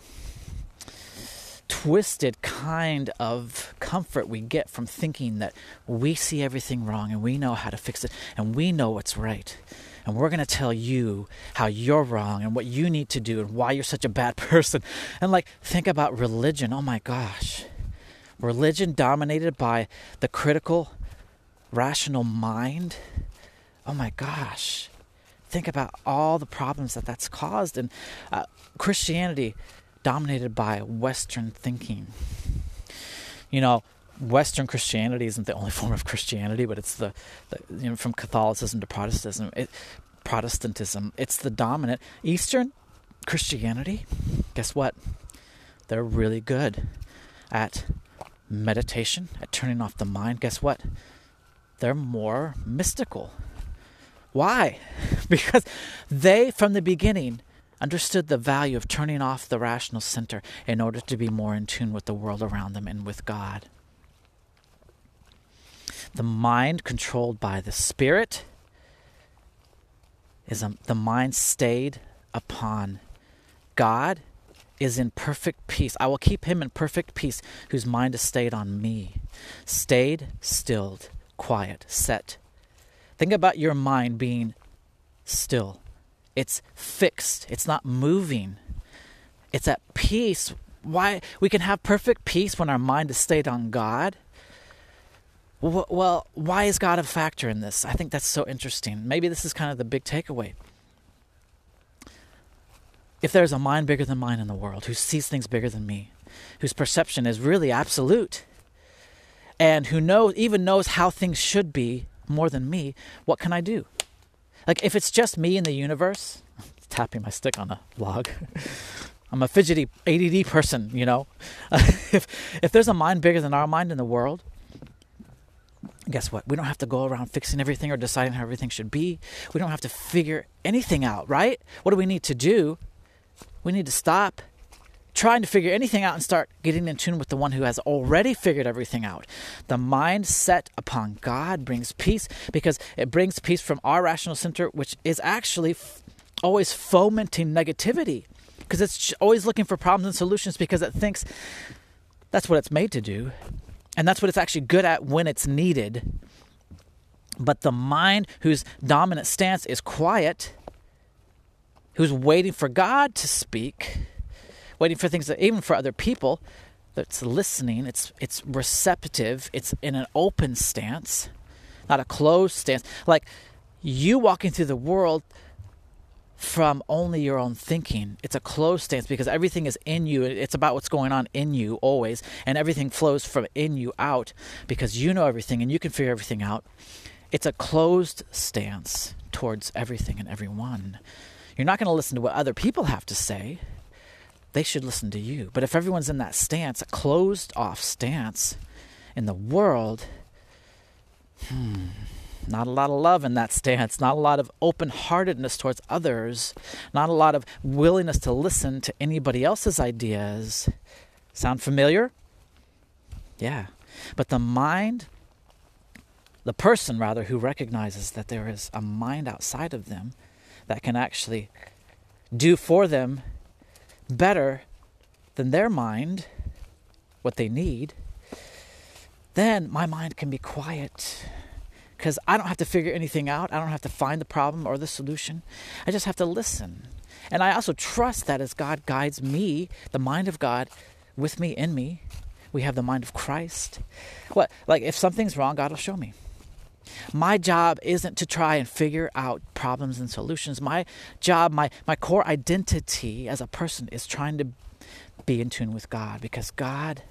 S1: twisted kind of comfort we get from thinking that we see everything wrong and we know how to fix it and we know what's right. And we're going to tell you how you're wrong and what you need to do and why you're such a bad person. And like, think about religion. Oh my gosh. Religion dominated by the critical, rational mind. Oh my gosh. Think about all the problems that that's caused. And uh, Christianity dominated by Western thinking. You know, Western Christianity isn't the only form of Christianity, but it's the, the you know from Catholicism to Protestantism. It, Protestantism, it's the dominant. Eastern Christianity, guess what? They're really good at meditation, at turning off the mind. Guess what? They're more mystical. Why? because they, from the beginning, understood the value of turning off the rational center in order to be more in tune with the world around them and with God. The mind controlled by the Spirit is a, the mind stayed upon God is in perfect peace. I will keep him in perfect peace whose mind is stayed on me. Stayed, stilled, quiet, set. Think about your mind being still. It's fixed. It's not moving. It's at peace. Why we can have perfect peace when our mind is stayed on God? Well, why is God a factor in this? I think that's so interesting. Maybe this is kind of the big takeaway. If there's a mind bigger than mine in the world, who sees things bigger than me, whose perception is really absolute, and who knows even knows how things should be more than me, what can I do? Like if it's just me in the universe, tapping my stick on a log. I'm a fidgety ADD person, you know. if if there's a mind bigger than our mind in the world, guess what? We don't have to go around fixing everything or deciding how everything should be. We don't have to figure anything out, right? What do we need to do? We need to stop trying to figure anything out and start getting in tune with the one who has already figured everything out. The mind set upon God brings peace because it brings peace from our rational center, which is actually f- always fomenting negativity because it's always looking for problems and solutions because it thinks that's what it's made to do. And that's what it's actually good at when it's needed. But the mind whose dominant stance is quiet, who's waiting for God to speak, waiting for things that even for other people that's listening it's it's receptive it's in an open stance not a closed stance. Like you walking through the world from only your own thinking it's a closed stance because everything is in you. It's about what's going on in you always and everything flows from in you out because you know everything and you can figure everything out. It's a closed stance towards everything and everyone. You're not going to listen to what other people have to say they should listen to you. But if everyone's in that stance, a closed off stance in the world, hmm, not a lot of love in that stance, not a lot of open heartedness towards others, not a lot of willingness to listen to anybody else's ideas. Sound familiar? Yeah. But the mind, the person rather, who recognizes that there is a mind outside of them that can actually do for them better than their mind, what they need, then my mind can be quiet. Because I don't have to figure anything out. I don't have to find the problem or the solution. I just have to listen. And I also trust that as God guides me, the mind of God with me, in me, we have the mind of Christ. What, like, if something's wrong, God will show me. My job isn't to try and figure out problems and solutions. My job, my, my core identity as a person is trying to be in tune with God because God,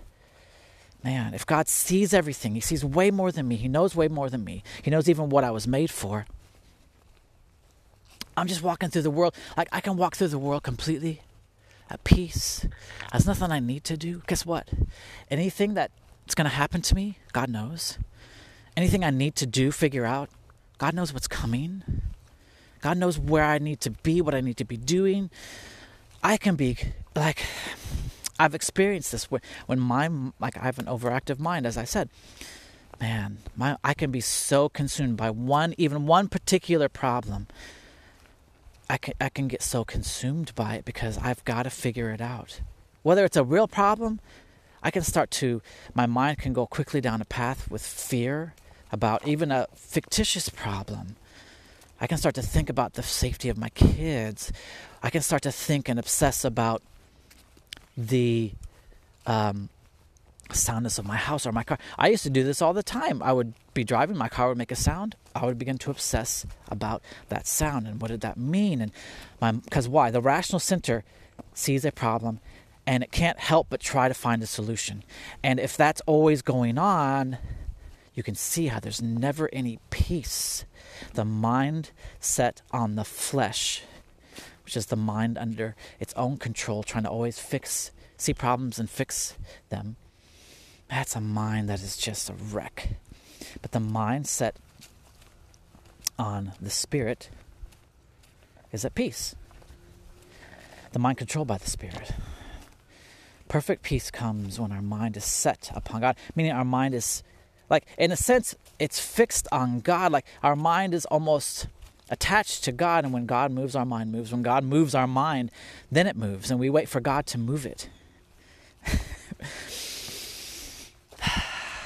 S1: man, if God sees everything, He sees way more than me, He knows way more than me, He knows even what I was made for. I'm just walking through the world. Like I can walk through the world completely at peace. There's nothing I need to do. Guess what? Anything that's going to happen to me, God knows anything I need to do, figure out, God knows what's coming. God knows where I need to be, what I need to be doing. I can be like, I've experienced this when, when my, like, I have an overactive mind, as I said. man, my I can be so consumed by one even one particular problem. I can I can get so consumed by it because I've got to figure it out. Whether it's a real problem, I can start to my mind can go quickly down a path with fear about even a fictitious problem. I can start to think about the safety of my kids. I can start to think and obsess about the um, soundness of my house or my car. I used to do this all the time. I would be driving, my car would make a sound. I would begin to obsess about that sound and what did that mean and because why? The rational center sees a problem and it can't help but try to find a solution. And if that's always going on, you can see how there's never any peace. The mind set on the flesh, which is the mind under its own control, trying to always fix, see problems and fix them, that's a mind that is just a wreck. But the mind set on the spirit is at peace. The mind controlled by the spirit. Perfect peace comes when our mind is set upon God, meaning our mind is, like, in a sense, it's fixed on God. Like, our mind is almost attached to God, and when God moves, our mind moves. When God moves our mind, then it moves, and we wait for God to move it.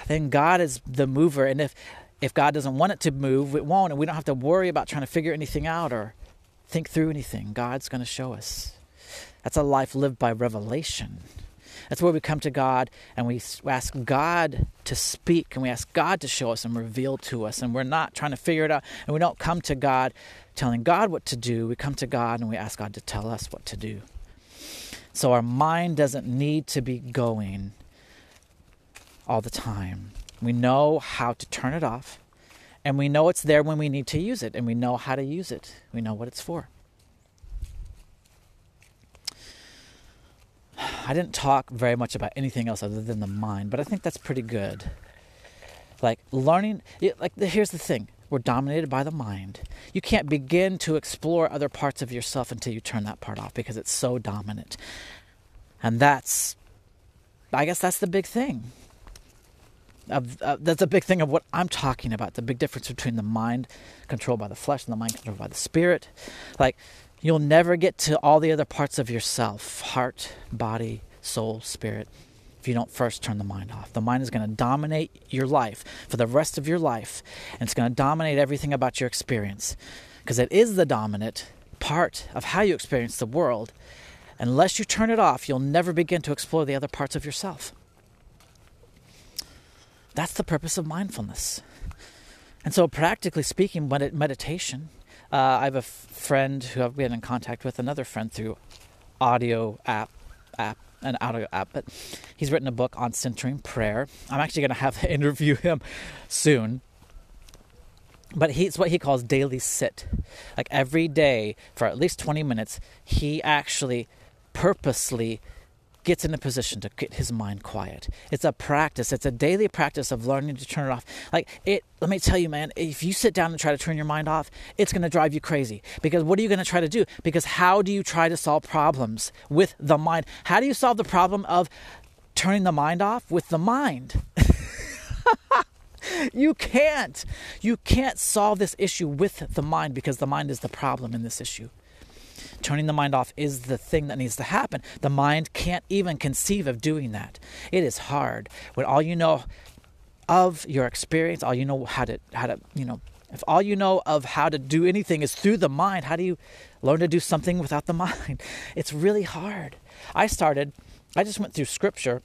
S1: then God is the mover. And if if God doesn't want it to move, it won't, and we don't have to worry about trying to figure anything out or think through anything. God's going to show us. That's a life lived by revelation. That's where we come to God and we ask God to speak and we ask God to show us and reveal to us. And we're not trying to figure it out. And we don't come to God telling God what to do. We come to God and we ask God to tell us what to do. So our mind doesn't need to be going all the time. We know how to turn it off, and we know it's there when we need to use it, and we know how to use it. We know what it's for. I didn't talk very much about anything else other than the mind, but I think that's pretty good. Like learning, like here's the thing we're dominated by the mind. You can't begin to explore other parts of yourself until you turn that part off because it's so dominant. And that's, I guess that's the big thing of, uh, that's a big thing of what I'm talking about. The big difference between the mind controlled by the flesh and the mind controlled by the spirit. Like you'll never get to all the other parts of yourself, heart, body, soul, spirit, if you don't first turn the mind off. The mind is going to dominate your life for the rest of your life, and it's going to dominate everything about your experience because it is the dominant part of how you experience the world. Unless you turn it off, you'll never begin to explore the other parts of yourself. That's the purpose of mindfulness. And so, practically speaking, when it meditation, uh, I have a f- friend who I've been in contact with, another friend through audio app, app, an audio app, but he's written a book on centering prayer. I'm actually going to have to interview him soon. But he's what he calls daily sit. Like every day for at least 20 minutes, he actually purposely gets in a position to get his mind quiet. It's a practice. It's a daily practice of learning to turn it off. Like it let me tell you man, if you sit down and try to turn your mind off, it's going to drive you crazy. Because what are you going to try to do? Because how do you try to solve problems with the mind? How do you solve the problem of turning the mind off with the mind? you can't. You can't solve this issue with the mind because the mind is the problem in this issue. Turning the mind off is the thing that needs to happen. The mind can't even conceive of doing that. It is hard when all you know of your experience, all you know how to how to you know if all you know of how to do anything is through the mind, how do you learn to do something without the mind? It's really hard. I started, I just went through scripture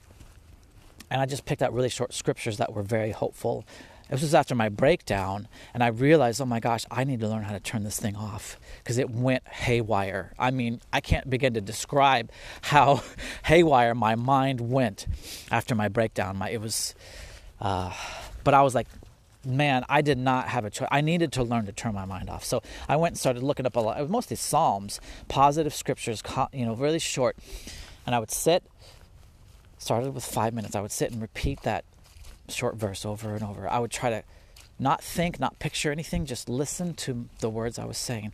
S1: and I just picked out really short scriptures that were very hopeful this was after my breakdown, and I realized, oh my gosh, I need to learn how to turn this thing off because it went haywire. I mean, I can't begin to describe how haywire my mind went after my breakdown. My, it was, uh, but I was like, man, I did not have a choice. I needed to learn to turn my mind off. So I went and started looking up a lot. It was mostly Psalms, positive scriptures, you know, really short. And I would sit, started with five minutes. I would sit and repeat that short verse over and over. I would try to not think, not picture anything, just listen to the words I was saying.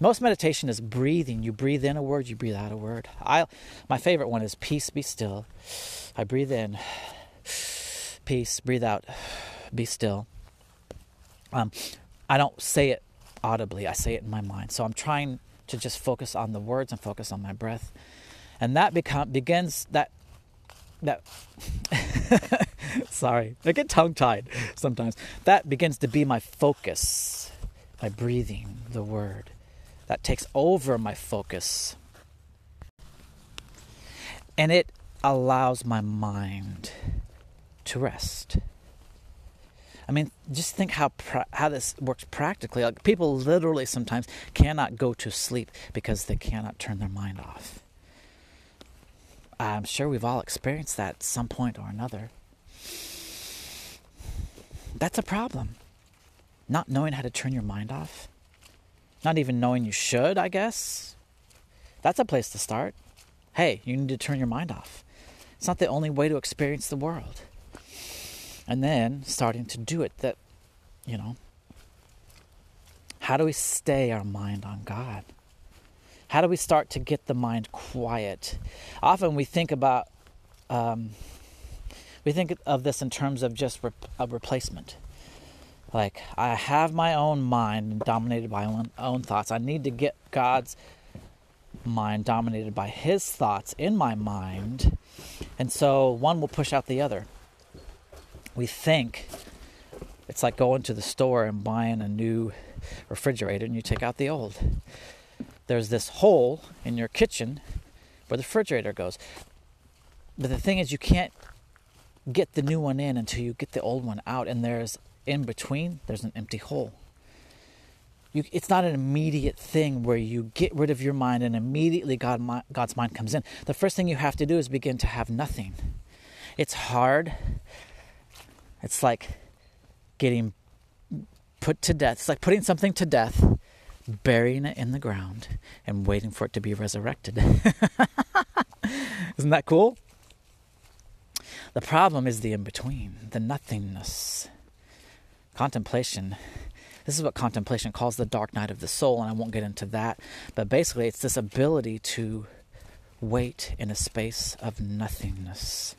S1: Most meditation is breathing. You breathe in a word, you breathe out a word. I my favorite one is peace be still. I breathe in peace, breathe out be still. Um, I don't say it audibly, I say it in my mind. So I'm trying to just focus on the words and focus on my breath. And that become, begins that that sorry. I get tongue tied sometimes. That begins to be my focus my breathing the word. That takes over my focus. And it allows my mind to rest. I mean, just think how pra- how this works practically. Like people literally sometimes cannot go to sleep because they cannot turn their mind off. I'm sure we've all experienced that at some point or another. That's a problem. Not knowing how to turn your mind off. Not even knowing you should, I guess. That's a place to start. Hey, you need to turn your mind off. It's not the only way to experience the world. And then starting to do it that, you know, how do we stay our mind on God? How do we start to get the mind quiet? Often we think about, um, we think of this in terms of just a replacement. Like, I have my own mind dominated by my own, own thoughts. I need to get God's mind dominated by His thoughts in my mind. And so one will push out the other. We think it's like going to the store and buying a new refrigerator and you take out the old there's this hole in your kitchen where the refrigerator goes. But the thing is, you can't get the new one in until you get the old one out, and there's in between, there's an empty hole. You, it's not an immediate thing where you get rid of your mind and immediately God, God's mind comes in. The first thing you have to do is begin to have nothing. It's hard. It's like getting put to death. It's like putting something to death burying it in the ground and waiting for it to be resurrected. Isn't that cool? The problem is the in between, the nothingness. Contemplation. This is what contemplation calls the dark night of the soul, and I won't get into that. But basically, it's this ability to wait in a space of nothingness,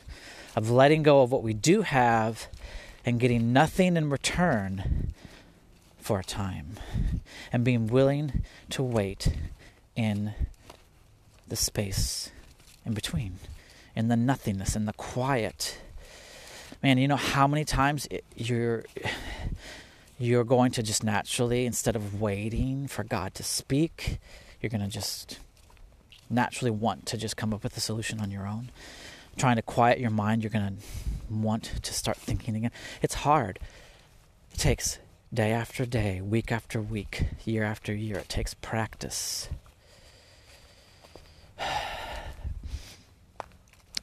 S1: of letting go of what we do have and getting nothing in return for a time and being willing to wait in the space in between, in the nothingness, in the quiet. Man, you know how many times it, you're you're going to just naturally instead of waiting for God to speak, you're going to just naturally want to just come up with a solution on your own. Trying to quiet your mind, you're going to want to start thinking again. It's hard. It takes day after day, week after week, year after year. It takes practice.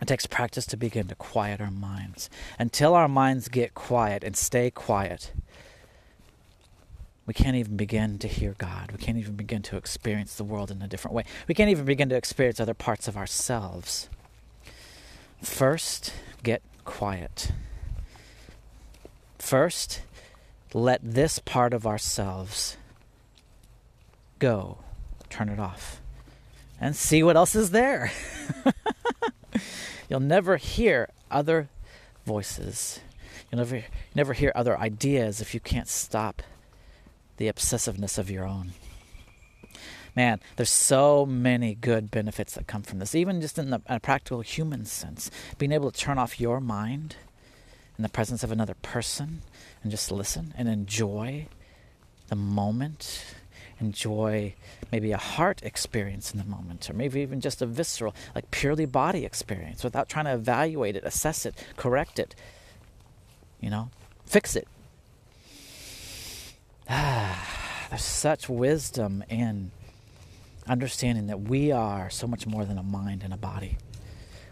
S1: It takes practice to begin to quiet our minds. Until our minds get quiet and stay quiet, we can't even begin to hear God. We can't even begin to experience the world in a different way. We can't even begin to experience other parts of ourselves. First, get quiet. First, let this part of ourselves go. Turn it off. And see what else is there. You'll never hear other voices. You'll never, never hear other ideas if you can't stop the obsessiveness of your own. Man, there's so many good benefits that come from this, even just in, the, in a practical human sense. Being able to turn off your mind in the presence of another person and just listen and enjoy the moment. Enjoy maybe a heart experience in the moment, or maybe even just a visceral, like purely body experience without trying to evaluate it, assess it, correct it, you know, fix it. Ah, there's such wisdom in understanding that we are so much more than a mind and a body.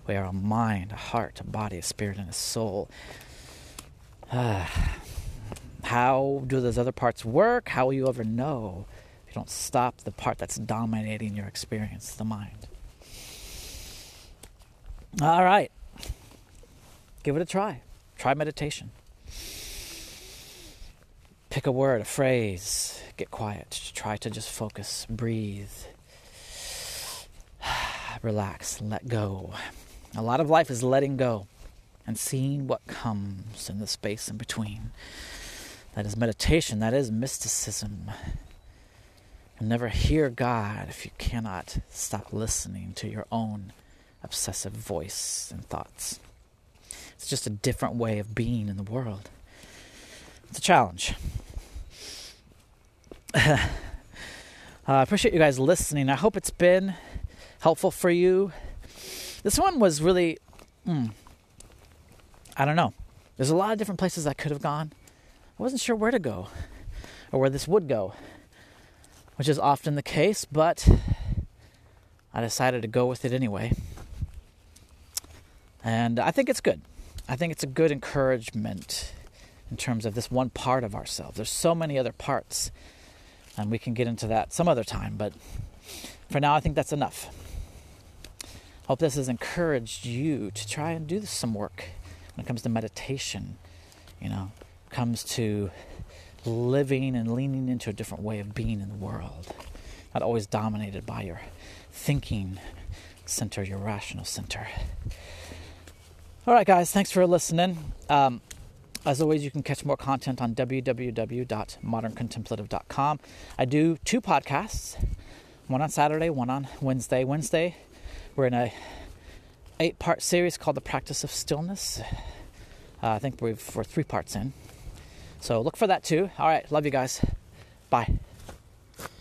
S1: We are a mind, a heart, a body, a spirit, and a soul. how do those other parts work? How will you ever know if you don't stop the part that's dominating your experience, the mind? All right. Give it a try. Try meditation. Pick a word, a phrase, get quiet. Try to just focus, breathe, relax, let go. A lot of life is letting go. and seeing what comes in the space in between. That is meditation, that is mysticism. You'll never hear God if you cannot stop listening to your own obsessive voice and thoughts. It's just a different way of being in the world. It's a challenge. uh, I appreciate you guys listening. I hope it's been helpful for you. This one was really, mm, I don't know. There's a lot of different places I could have gone. I wasn't sure where to go or where this would go, which is often the case, but I decided to go with it anyway. And I think it's good. I think it's a good encouragement in terms of this one part of ourselves. There's so many other parts, and we can get into that some other time, but for now, I think that's enough. Hope this has encouraged you to try and do some work when it comes to meditation, you know, comes to living and leaning into a different way of being in the world, not always dominated by your thinking center, your rational center. All right, guys, thanks for listening. Um, as always, you can catch more content on www.moderncontemplative.com. I do two podcasts, one on Saturday, one on Wednesday. Wednesday, we're in a eight part series called The Practice of Stillness. Uh, I think we've, we're three parts in. So look for that too. All right, love you guys. Bye.